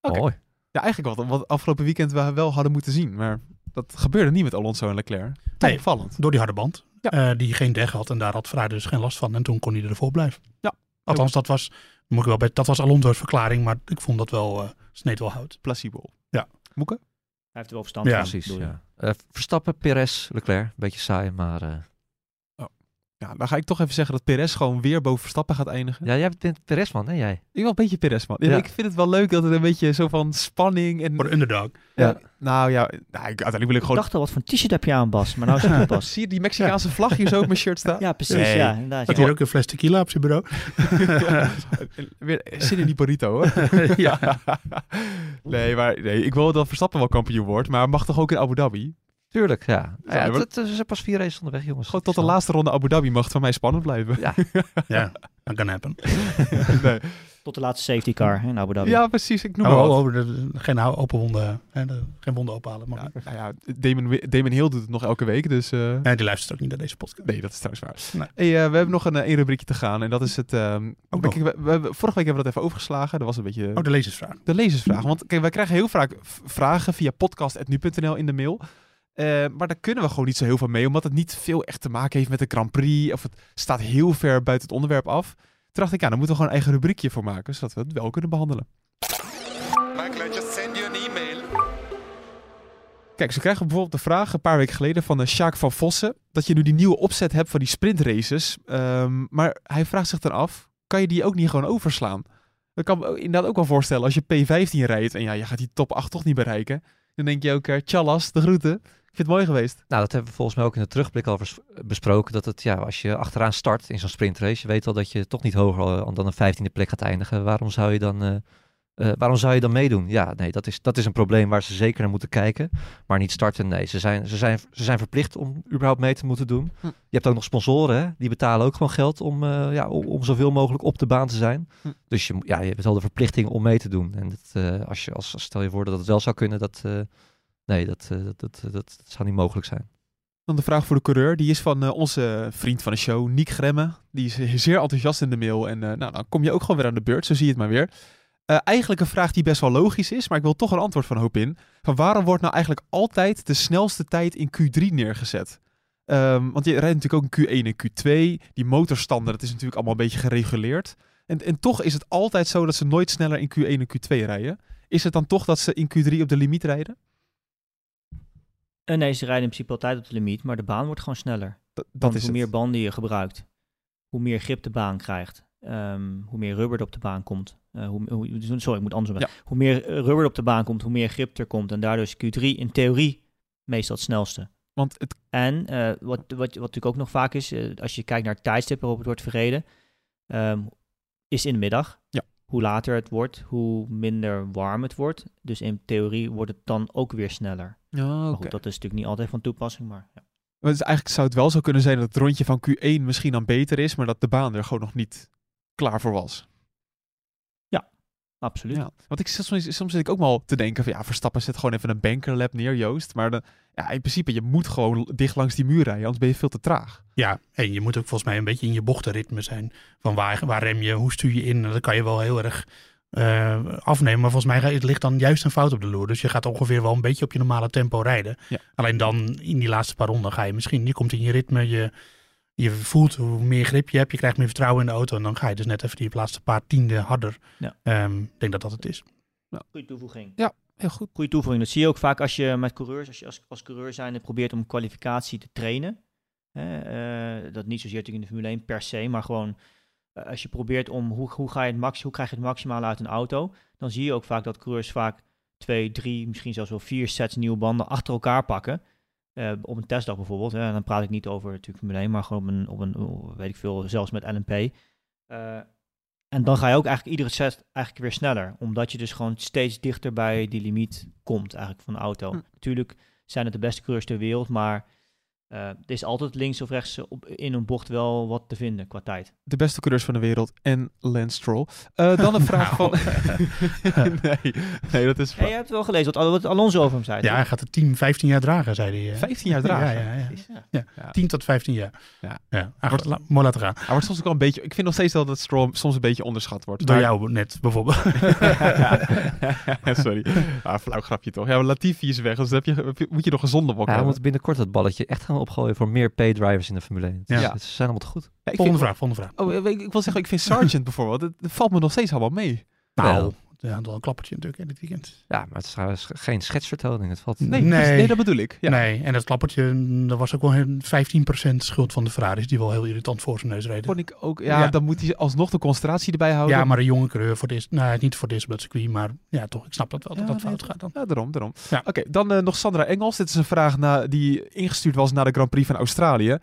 Oké. Mooi. Ja, eigenlijk wat, wat afgelopen weekend we wel hadden moeten zien. Maar dat gebeurde niet met Alonso en Leclerc. Toch Nee. opvallend. Door die harde band. Ja. eh, die geen deg had. En daar had Ferrari dus geen last van. En toen kon hij ervoor blijven. Ja. Althans, dat was, moet ik wel bij, dat was Alonso's verklaring. Maar ik vond dat wel, eh sneed wel hout. Placebo. Ja. Moeke? Hij heeft er wel verstand Ja, van. Precies, ja. Eh, Verstappen, Perez, Leclerc. Beetje saai, maar... Ja, dan ga ik toch even zeggen dat Perez gewoon weer boven Verstappen gaat eindigen. ja, jij bent Perez, man, hè jij? Ik ben wel een beetje Perez, man. Ja. Ik vind het wel leuk dat er een beetje zo van spanning en... Voor de underdog. Ja. Nou ja, nou, ik, uiteindelijk wil ik Ik gewoon... dacht al, wat voor een t-shirt heb je aan, Bas? Maar nou zie ik het pas. Zie je die Mexicaanse vlag hier zo op mijn shirt staan? Ja, precies. Nee. Ja, inderdaad. Had ja. hier ook een fles tequila op zijn bureau. Weer zin in die burrito, hoor. ja. nee, maar nee, ik wil dat Verstappen wel kampioen wordt, maar mag toch ook in Abu Dhabi? Tuurlijk, ja. Ja, ja, maar- het, het zijn pas vier races onderweg, jongens. Gewoon tot de laatste ronde Abu Dhabi mag het van mij spannend blijven. Ja, ja, dat kan happen. nee. Tot de laatste safety car hè, in Abu Dhabi. Ja, precies. Ik noem Oh, maar oh, over de, geen open wonden. Hè, de- geen wonden ophalen. Ja, niet. nou ja, Damon, Damon Hill doet het nog elke week, dus... eh, Nee, die luistert ook niet naar deze podcast. Nee, dat is trouwens waar. Nee. Hey, eh, we hebben nog een, eh, één rubriekje te gaan en dat is het... ehm, Ook kijk, we, vorige week hebben we dat even overgeslagen. Dat was een beetje Oh, de lezersvraag. de lezersvraag. Want kijk, wij krijgen heel vaak vragen via podcast.nu.nl in de mail. Eh, maar daar kunnen we gewoon niet zo heel veel mee, omdat het niet veel echt te maken heeft met de Grand Prix. Of het staat heel ver buiten het onderwerp af. Toen dacht ik, ja, dan moeten we gewoon een eigen rubriekje voor maken, zodat we het wel kunnen behandelen. Michael, I just send you an email. Kijk, ze krijgen bijvoorbeeld de vraag een paar weken geleden van de Sjaak van Vossen. Dat je nu die nieuwe opzet hebt van die sprintraces. Ehm, maar hij vraagt zich dan af, kan je die ook niet gewoon overslaan? Ik kan me inderdaad ook wel voorstellen, als je P15 rijdt en ja, je gaat die top 8 toch niet bereiken. Dan denk je ook, eh, tjallas, de groeten. Ik vind het mooi geweest. nou dat hebben we volgens mij ook in de terugblik al besproken. Dat het, ja, als je achteraan start in zo'n sprintrace, je weet al dat je toch niet hoger eh, dan een vijftiende plek gaat eindigen. Waarom zou je dan, eh, eh, waarom zou je dan meedoen? Ja, nee, dat is, dat is een probleem waar ze zeker naar moeten kijken. Maar niet starten, nee. Ze zijn, ze zijn, ze zijn verplicht om überhaupt mee te moeten doen. Hm. Je hebt ook nog sponsoren, hè? die betalen ook gewoon geld om, eh, ja, om, om zoveel mogelijk op de baan te zijn. Hm. Dus je, ja, je hebt wel de verplichting om mee te doen. En dat, eh, als je, als, stel je voor dat het wel zou kunnen, dat, eh, nee, dat, eh, dat, dat, dat, dat zou niet mogelijk zijn. Dan de vraag voor de coureur. Die is van eh, onze vriend van de show, Niek Gremme. Die is zeer enthousiast in de mail. En eh, nou, dan kom je ook gewoon weer aan de beurt. Zo zie je het maar weer. Eh, eigenlijk een vraag die best wel logisch is. Maar ik wil toch een antwoord van hoop in. Van waarom wordt nou eigenlijk altijd de snelste tijd in Q3 neergezet? Ehm, want je rijdt natuurlijk ook in Q1 en Q2. Die motorstanden, dat is natuurlijk allemaal een beetje gereguleerd. En, en toch is het altijd zo dat ze nooit sneller in Q1 en Q2 rijden. Is het dan toch dat ze in Q3 op de limiet rijden? Eh, nee, ze rijden in principe altijd op de limiet, maar de baan wordt gewoon sneller. Dat, is hoe het. meer banden je gebruikt, hoe meer grip de baan krijgt, ehm, hoe meer rubber er op de baan komt. Eh, hoe, hoe, sorry, ik moet andersom. Ja. Hoe meer eh, rubber er op de baan komt, hoe meer grip er komt. En daardoor is Q3 in theorie meestal het snelste. Want het En eh, wat, wat, wat natuurlijk ook nog vaak is, als je kijkt naar het tijdstip waarop het wordt verreden. ehm, is in de middag. Ja. Hoe later het wordt, hoe minder warm het wordt. Dus in theorie wordt het dan ook weer sneller. Goed, dat is natuurlijk niet altijd van toepassing, maar ja. Maar het is eigenlijk zou het wel zo kunnen zijn dat het rondje van Q1 misschien dan beter is, maar dat de baan er gewoon nog niet klaar voor was. Absoluut. Ja, want ik, soms, soms zit ik ook wel te denken van ja, Verstappen zet gewoon even een bankerlap neer, Joost. Maar de, ja, in principe, je moet gewoon dicht langs die muur rijden, anders ben je veel te traag. Ja, en je moet ook volgens mij een beetje in je bochtenritme zijn. Van waar, waar rem je, hoe stuur je in. Dat kan je wel heel erg eh, afnemen. Maar volgens mij ligt dan juist een fout op de loer. Dus je gaat ongeveer wel een beetje op je normale tempo rijden. Ja. Alleen dan in die laatste paar ronden ga je misschien, je komt in je ritme, je, je voelt hoe meer grip je hebt, je krijgt meer vertrouwen in de auto. En dan ga je dus net even die laatste paar tienden harder. Ja. Ehm, ik denk dat dat het is. Goede toevoeging. Heel goed. Goede toevoeging. Dat zie je ook vaak als je met coureurs, als je als, als coureur zijnde probeert om kwalificatie te trainen. Hè, eh, dat niet zozeer natuurlijk in de Formule 1 per se, maar gewoon eh, als je probeert om hoe, hoe, ga je het max, hoe krijg je het maximale uit een auto, dan zie je ook vaak dat coureurs vaak twee, drie, misschien zelfs wel vier sets nieuwe banden achter elkaar pakken. Eh, op een testdag bijvoorbeeld. Hè, en dan praat ik niet over natuurlijk Formule 1, maar gewoon op een, op een weet ik veel, zelfs met LMP. Eh, en dan ga je ook eigenlijk iedere set eigenlijk weer sneller. Omdat je dus gewoon steeds dichter bij die limiet komt eigenlijk van de auto. Hm. Natuurlijk zijn het de beste coureurs ter wereld, maar eh, er is altijd links of rechts op, in een bocht wel wat te vinden qua tijd. De beste coureurs van de wereld en Lance Stroll. Eh, dan een vraag Nou. van... nee, nee, dat is Hey, je hebt wel gelezen wat, Al- wat Alonso over hem zei. Ja, toch? hij gaat het team 15 jaar dragen, zei hij. eh. 15 jaar dragen. Ja, ja, ja. Ja. Ja. 10 tot 15 jaar. Ja. ja. Ach, Wordt- mooi laten gaan. Hij wordt soms ook wel een beetje... Ik vind nog steeds wel dat Stroll soms een beetje onderschat wordt. Door Maar- jou net bijvoorbeeld. Sorry. Ah, flauw grapje toch. Ja, maar Latifi is weg, dus dan heb je, moet je nog een zondebok Ja, moeten binnenkort dat balletje echt gaan opgooien voor meer paydrivers in de Formule 1. Ja. Ja. Ze zijn allemaal te goed. Ja, ik volgende vind- vraag, volgende vraag. Oh, ik, ik wil zeggen, ik vind Sargent bijvoorbeeld, dat, dat valt me nog steeds allemaal mee. Nou, ja, wel een klappertje natuurlijk in dit weekend. Ja, maar het is trouwens geen schetsvertoning. Het valt... Nee, Nee. dat bedoel ik. Ja. Nee, en dat klappertje, mm, dat was ook wel een 15% schuld van de Ferraris, die wel heel irritant voor zijn neus reden. Vond ik ook, ja, Ja. dan moet hij alsnog de concentratie erbij houden. Ja, maar een jonge coureur voor dit, nou niet voor dit circuit, maar ja toch, ik snap dat wel, dat Ja, dat fout gaat dan. Ja, daarom, daarom. Ja. Oké, dan eh, nog Sandra Engels. Dit is een vraag na, die ingestuurd was naar de Grand Prix van Australië.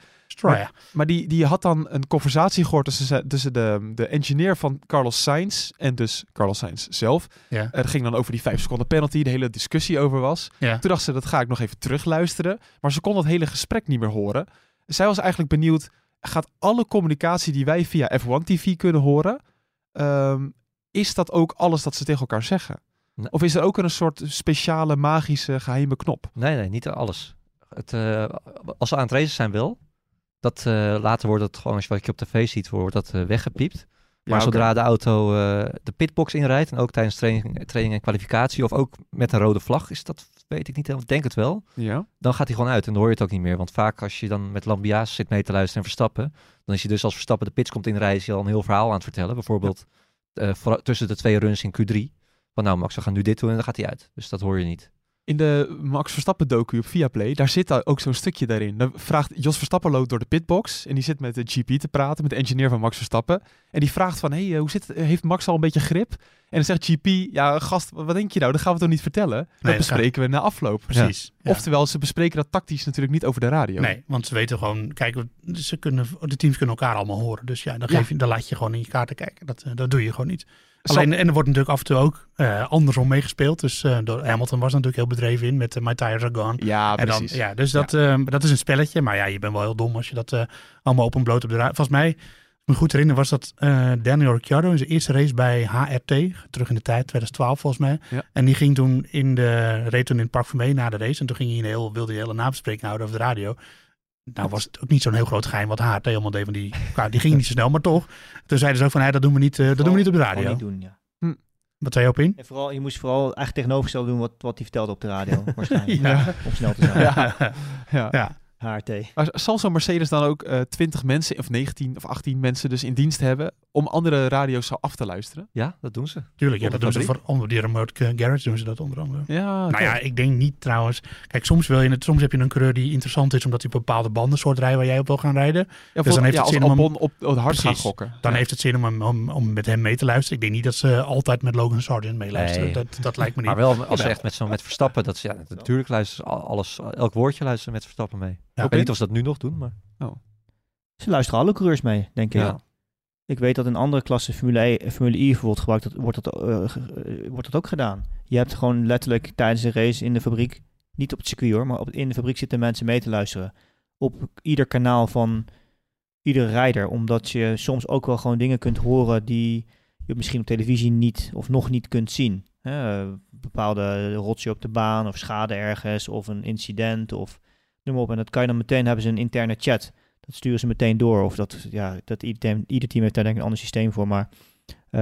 Maar die, die had dan een conversatie gehoord tussen, tussen de, de engineer van Carlos Sainz en dus Carlos Sainz zelf. Ja. Eh, Het ging dan over die vijf seconden penalty, de hele discussie over was. Ja. Toen dacht ze, dat ga ik nog even terugluisteren. Maar ze kon dat hele gesprek niet meer horen. Zij was eigenlijk benieuwd, gaat alle communicatie die wij via F1 TV kunnen horen, ehm, is dat ook alles dat ze tegen elkaar zeggen? Nee. Of is er ook een soort speciale, magische, geheime knop? Nee, nee, niet alles. Het, eh, als ze aan het racen zijn wel. Dat, eh, later wordt het gewoon, als je wat je op tv ziet, wordt dat eh, weggepiept. Maar Ja, zodra de auto eh, de pitbox inrijdt, en ook tijdens training, training en kwalificatie, of ook met een rode vlag, is dat, weet ik niet helemaal, ik denk het wel. Ja. Dan gaat hij gewoon uit en dan hoor je het ook niet meer. Want vaak als je dan met Lambia's zit mee te luisteren en Verstappen, dan is hij dus als Verstappen de pits komt inrijden, is hij al een heel verhaal aan het vertellen. Bijvoorbeeld voor- tussen de twee runs in Q3. Van nou Max, we gaan nu dit doen en dan gaat hij uit. Dus dat hoor je niet. In de Max Verstappen docu op Viaplay, daar zit daar ook zo'n stukje daarin. Dan vraagt Jos Verstappen loopt door de pitbox en die zit met de GP te praten, met de engineer van Max Verstappen. En die vraagt van, hey, eh, hoe zit het? Heeft Max al een beetje grip? En dan zegt GP, ja gast, wat denk je nou? Dat gaan we toch niet vertellen? Dat dat bespreken we na afloop. Precies. Ja. Oftewel, ze bespreken dat tactisch natuurlijk niet over de radio. Nee, want ze weten gewoon, kijk, we- ze kunnen, de teams kunnen elkaar allemaal horen. Dus ja, dan, geef je, dan laat je gewoon in je kaarten kijken. Dat, eh, dat doe je gewoon niet. Alleen, en er wordt natuurlijk af en toe ook eh, andersom meegespeeld. Dus eh, door Hamilton was natuurlijk heel bedreven in met eh, My Tires Are Gone. Ja, en dan, precies. ja, dus dat, dat is een spelletje. Maar ja, je bent wel heel dom als je dat allemaal open bloot op de radio. Volgens mij, me goed herinner, was dat Daniel Ricciardo in zijn eerste race bij HRT. Terug in de tijd, 2012 volgens mij. Ja. En die ging toen in de, reed toen in het Park van Mee na de race. En toen ging hij een heel, wilde hij een hele nabespreking houden over de radio. Nou was het ook niet zo'n heel groot geheim wat HRT allemaal deed. Want die, die ging niet zo snel, maar toch. Toen zeiden ze ook van, nee, dat doen we niet, eh, dat doen we niet op de radio. niet doen, ja. Wat zei je op in? En vooral, je moest vooral eigenlijk tegenovergesteld doen wat, wat hij vertelde op de radio, waarschijnlijk. Ja. Om snel te zijn. Ja. Ja. Ja. HRT. Maar zal zo'n Mercedes dan ook eh 20 mensen, of 19 of 18 mensen dus in dienst hebben om andere radio's zo af te luisteren? Ja, dat doen ze. Tuurlijk, ja, dat doen ze voor onder die remote eh, garage doen ze dat onder andere. Ja, Nou ja, ik denk niet trouwens. Kijk, soms wil je het. Soms heb je een coureur die interessant is omdat hij een bepaalde bandensoort rijdt waar jij op wil gaan rijden. ja, dus dan heeft ja, het zin om hem- Albon op, op het hart gaan gokken. Dan Ja. heeft het zin om, om, om met hem mee te luisteren. Ik denk niet dat ze altijd met Logan Sargent meeluisteren. Nee. Dat, dat lijkt me niet. Maar wel als ze echt met zo'n met Verstappen, dat ze, ja, natuurlijk luisteren alles, elk woordje luisteren met Verstappen mee. Ja. Ik weet niet of ze dat nu nog doen, maar Ze luisteren alle coureurs mee, denk ik. ja. Ik weet dat in andere klassen, Formule, e, Formule I bijvoorbeeld, gebruikt, dat, wordt, dat, eh, eh, wordt dat ook gedaan. Je hebt gewoon letterlijk tijdens een race in de fabriek, niet op het circuit hoor, maar op, in de fabriek zitten mensen mee te luisteren. Op ieder kanaal van iedere rijder. Omdat je soms ook wel gewoon dingen kunt horen die je misschien op televisie niet of nog niet kunt zien. Hè, eh, bepaalde rotje op de baan of schade ergens of een incident of noem maar op. En dat kan je dan meteen, hebben ze een interne chat. Dat sturen ze meteen door. Of dat, ja, dat ieder, team, ieder team heeft daar denk ik een ander systeem voor. Maar eh,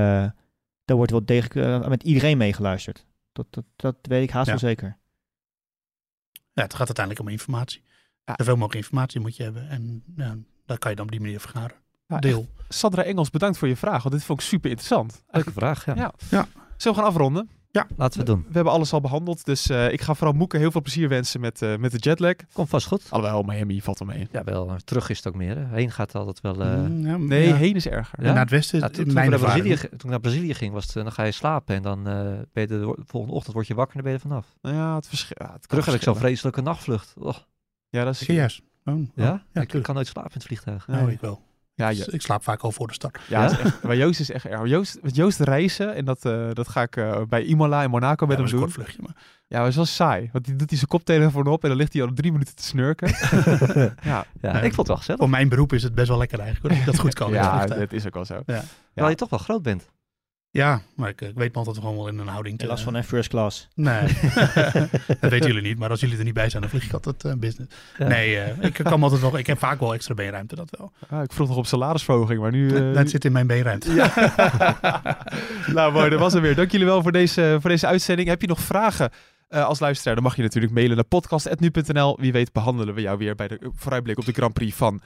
daar wordt wel degelijk eh, met iedereen meegeluisterd. Dat, dat, dat weet ik haast Ja. wel zeker. Ja, het gaat uiteindelijk om informatie. Ja. Zoveel mogelijk informatie moet je hebben. En ja, dat kan je dan op die manier vergaren. Ja, Deel. Sandra Engels, bedankt voor je vraag, want dit vond ik super interessant. Leuke vraag, ja. Ja. Ja. Zullen we gaan afronden? Laten we het doen. We hebben alles al behandeld, dus eh, ik ga vooral Moeke heel veel plezier wensen met, eh, met de jetlag. Komt vast goed. Alhoewel, Miami valt wel mee. Ja, wel. Terug is het ook meer. Hè. Heen gaat altijd wel... eh, Mm, ja, Nee, ja. heen is erger. Ja? Naar het westen, Ja, is toen, naar. Brazilië, toen ik naar Brazilië ging, was het, dan ga je slapen en dan eh, ben je de volgende ochtend word je wakker en dan ben je er vanaf. Ja, het verschil. Ja, het kan Terug heb ik zo'n vreselijke nachtvlucht. Oh, Ja, dat is... Serieus? Oh, oh, ja? ik tuurlijk. kan nooit slapen in het vliegtuig. Nou, ik wel. Ja, Dus ja. Ik slaap vaak al voor de start. Ja, Ja? het is echt- maar Joost is echt erg. Joost, met Joost reizen, en dat, eh, dat ga ik eh, bij Imola in Monaco met Ja, hem dat is een doen. kort vluchtje. Maar. Ja, maar het is wel saai. Want die doet hij zijn koptelefoon op en dan ligt hij al drie minuten te snurken. ja, Ja, Nee. ik vond het wel gezellig. Voor mijn beroep is het best wel lekker eigenlijk. Hoor, dat ik dat goed kan. het ja dat is ook wel zo. Terwijl je toch wel groot bent. Ja maar ik, ik weet me altijd gewoon wel in een houding te... Last van een first class. Nee, dat weten jullie niet. Maar als jullie er niet bij zijn, dan vlieg ik altijd eh, business. Ja. Nee, eh, ik kan altijd wel... Ik heb vaak wel extra beenruimte, dat wel. Ah, ik vroeg nog op salarisverhoging, maar nu... eh, dat zit in mijn beenruimte. nou mooi, dat was hem weer. Dank jullie wel voor deze, voor deze uitzending. Heb je nog vragen eh, als luisteraar? Dan mag je natuurlijk mailen naar podcast.nu.nl. Wie weet behandelen we jou weer bij de vooruitblik op de Grand Prix van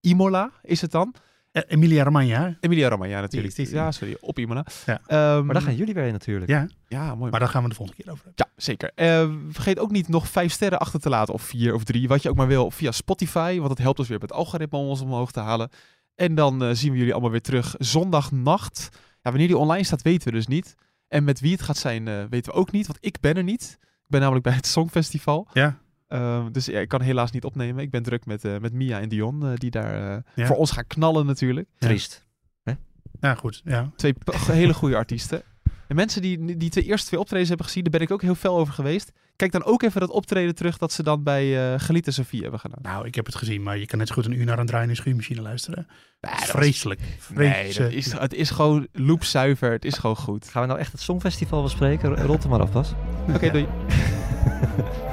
Imola, is het dan? Eh, Emilia Romagna, hè? Emilia Romagna natuurlijk. Die is die. Ja, sorry, op Imola. Ja. Ehm. Maar daar gaan jullie weer in natuurlijk. Ja, Ja, mooi. maar daar gaan we de volgende keer over hebben. Ja, zeker. Eh, vergeet ook niet nog vijf sterren achter te laten, of vier of drie, wat je ook maar wil, via Spotify, want dat helpt ons weer met het algoritme om ons omhoog te halen. En dan eh, zien we jullie allemaal weer terug zondagnacht. Ja, wanneer die online staat, weten we dus niet. En met wie het gaat zijn, eh, weten we ook niet, want ik ben er niet. Ik ben namelijk bij het Songfestival. Ja. Eh, dus ja, ik kan helaas niet opnemen. Ik ben druk met, eh, met Mia en Dion, eh, die daar eh, Ja. voor ons gaan knallen natuurlijk. Triest. Ja, goed. Ja. Twee hele goede artiesten. En mensen die die twee eerste twee optredens hebben gezien, daar ben ik ook heel fel over geweest. Kijk dan ook even dat optreden terug dat ze dan bij eh Geliet en Sofie hebben gedaan. Nou, ik heb het gezien, maar je kan net zo goed een uur naar een draaiende schuurmachine luisteren. Nee, Dat was- vreselijk. Nee, dat is, het is gewoon loopzuiver. Het is gewoon goed. Gaan we nou echt het Songfestival bespreken? Rot er maar af, Bas. Oké, doei.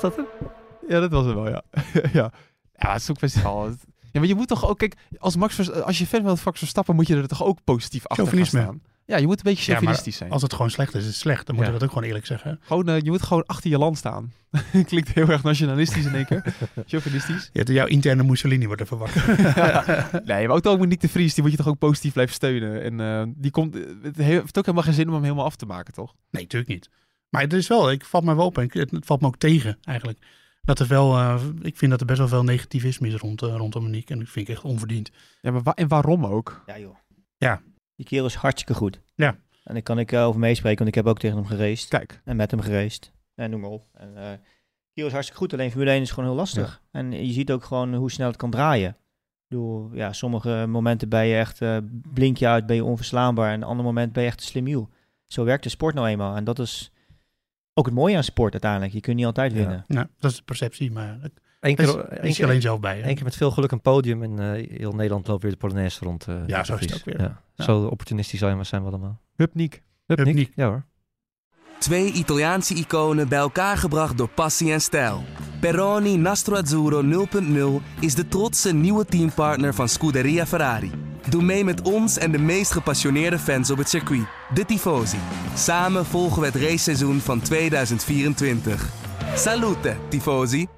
Was dat hem? Ja, dat was het wel, ja. ja. Ja, het Songfestival. het- Ja, maar je moet toch ook, kijk, als, Max als je fan van Max Verstappen, moet je er toch ook positief achter gaan staan. Ja, je moet een beetje Ja, chauvinistisch zijn. Als het gewoon slecht is, is het slecht. Dan moeten Ja. we dat ook gewoon eerlijk zeggen. Gewoon, eh, je moet gewoon achter je land staan. Klinkt heel erg nationalistisch in één keer. Chauvinistisch. Ja, jouw interne Mussolini wordt even wakker. nee, maar ook toch met Nick de Vries, die moet je toch ook positief blijven steunen. En eh, die komt, het heeft ook helemaal geen zin om hem helemaal af te maken, toch? Nee, natuurlijk niet. Maar het is wel, ik valt me wel op en ik- het, valt me ook tegen eigenlijk. Dat er wel, eh, ik vind dat er best wel veel negativisme is rond, eh, rondom Monique. En dat vind ik echt onverdiend. Ja, maar wa- en waarom ook? Ja, joh. Ja. Die kerel is hartstikke goed. Ja. En daar kan ik eh, over meespreken, want ik heb ook tegen hem geraced. Kijk, En met hem geraced. En noem maar op. En, eh kerel is hartstikke goed, alleen Formule 1 is gewoon heel lastig. En je ziet ook gewoon hoe snel het kan draaien. Ik bedoel, ja, sommige momenten ben je echt, eh, blink je uit, ben je onverslaanbaar. En een ander moment ben je echt een slimiel. Zo werkt de sport nou eenmaal. En dat is ook het mooie aan sport uiteindelijk. Je kunt niet altijd Ja. winnen. Nou, dat is de perceptie, maar Eén is, keer, is alleen zelf bij. hè? één keer met veel geluk een podium en eh, heel Nederland loopt weer de Polonaise rond. eh, Ja, zo de is het ook weer. Ja. Ja. Zo opportunistisch zijn we, zijn we allemaal. Hup Niek. Hup, Hup, Nick? Nick. Ja hoor. Twee Italiaanse iconen bij elkaar gebracht door passie en stijl. Peroni Nastro Azzurro 0.0 is de trotse nieuwe teampartner van Scuderia Ferrari. Doe mee met ons en de meest gepassioneerde fans op het circuit, de Tifosi. Samen volgen we het raceseizoen van 2024. Salute, Tifosi!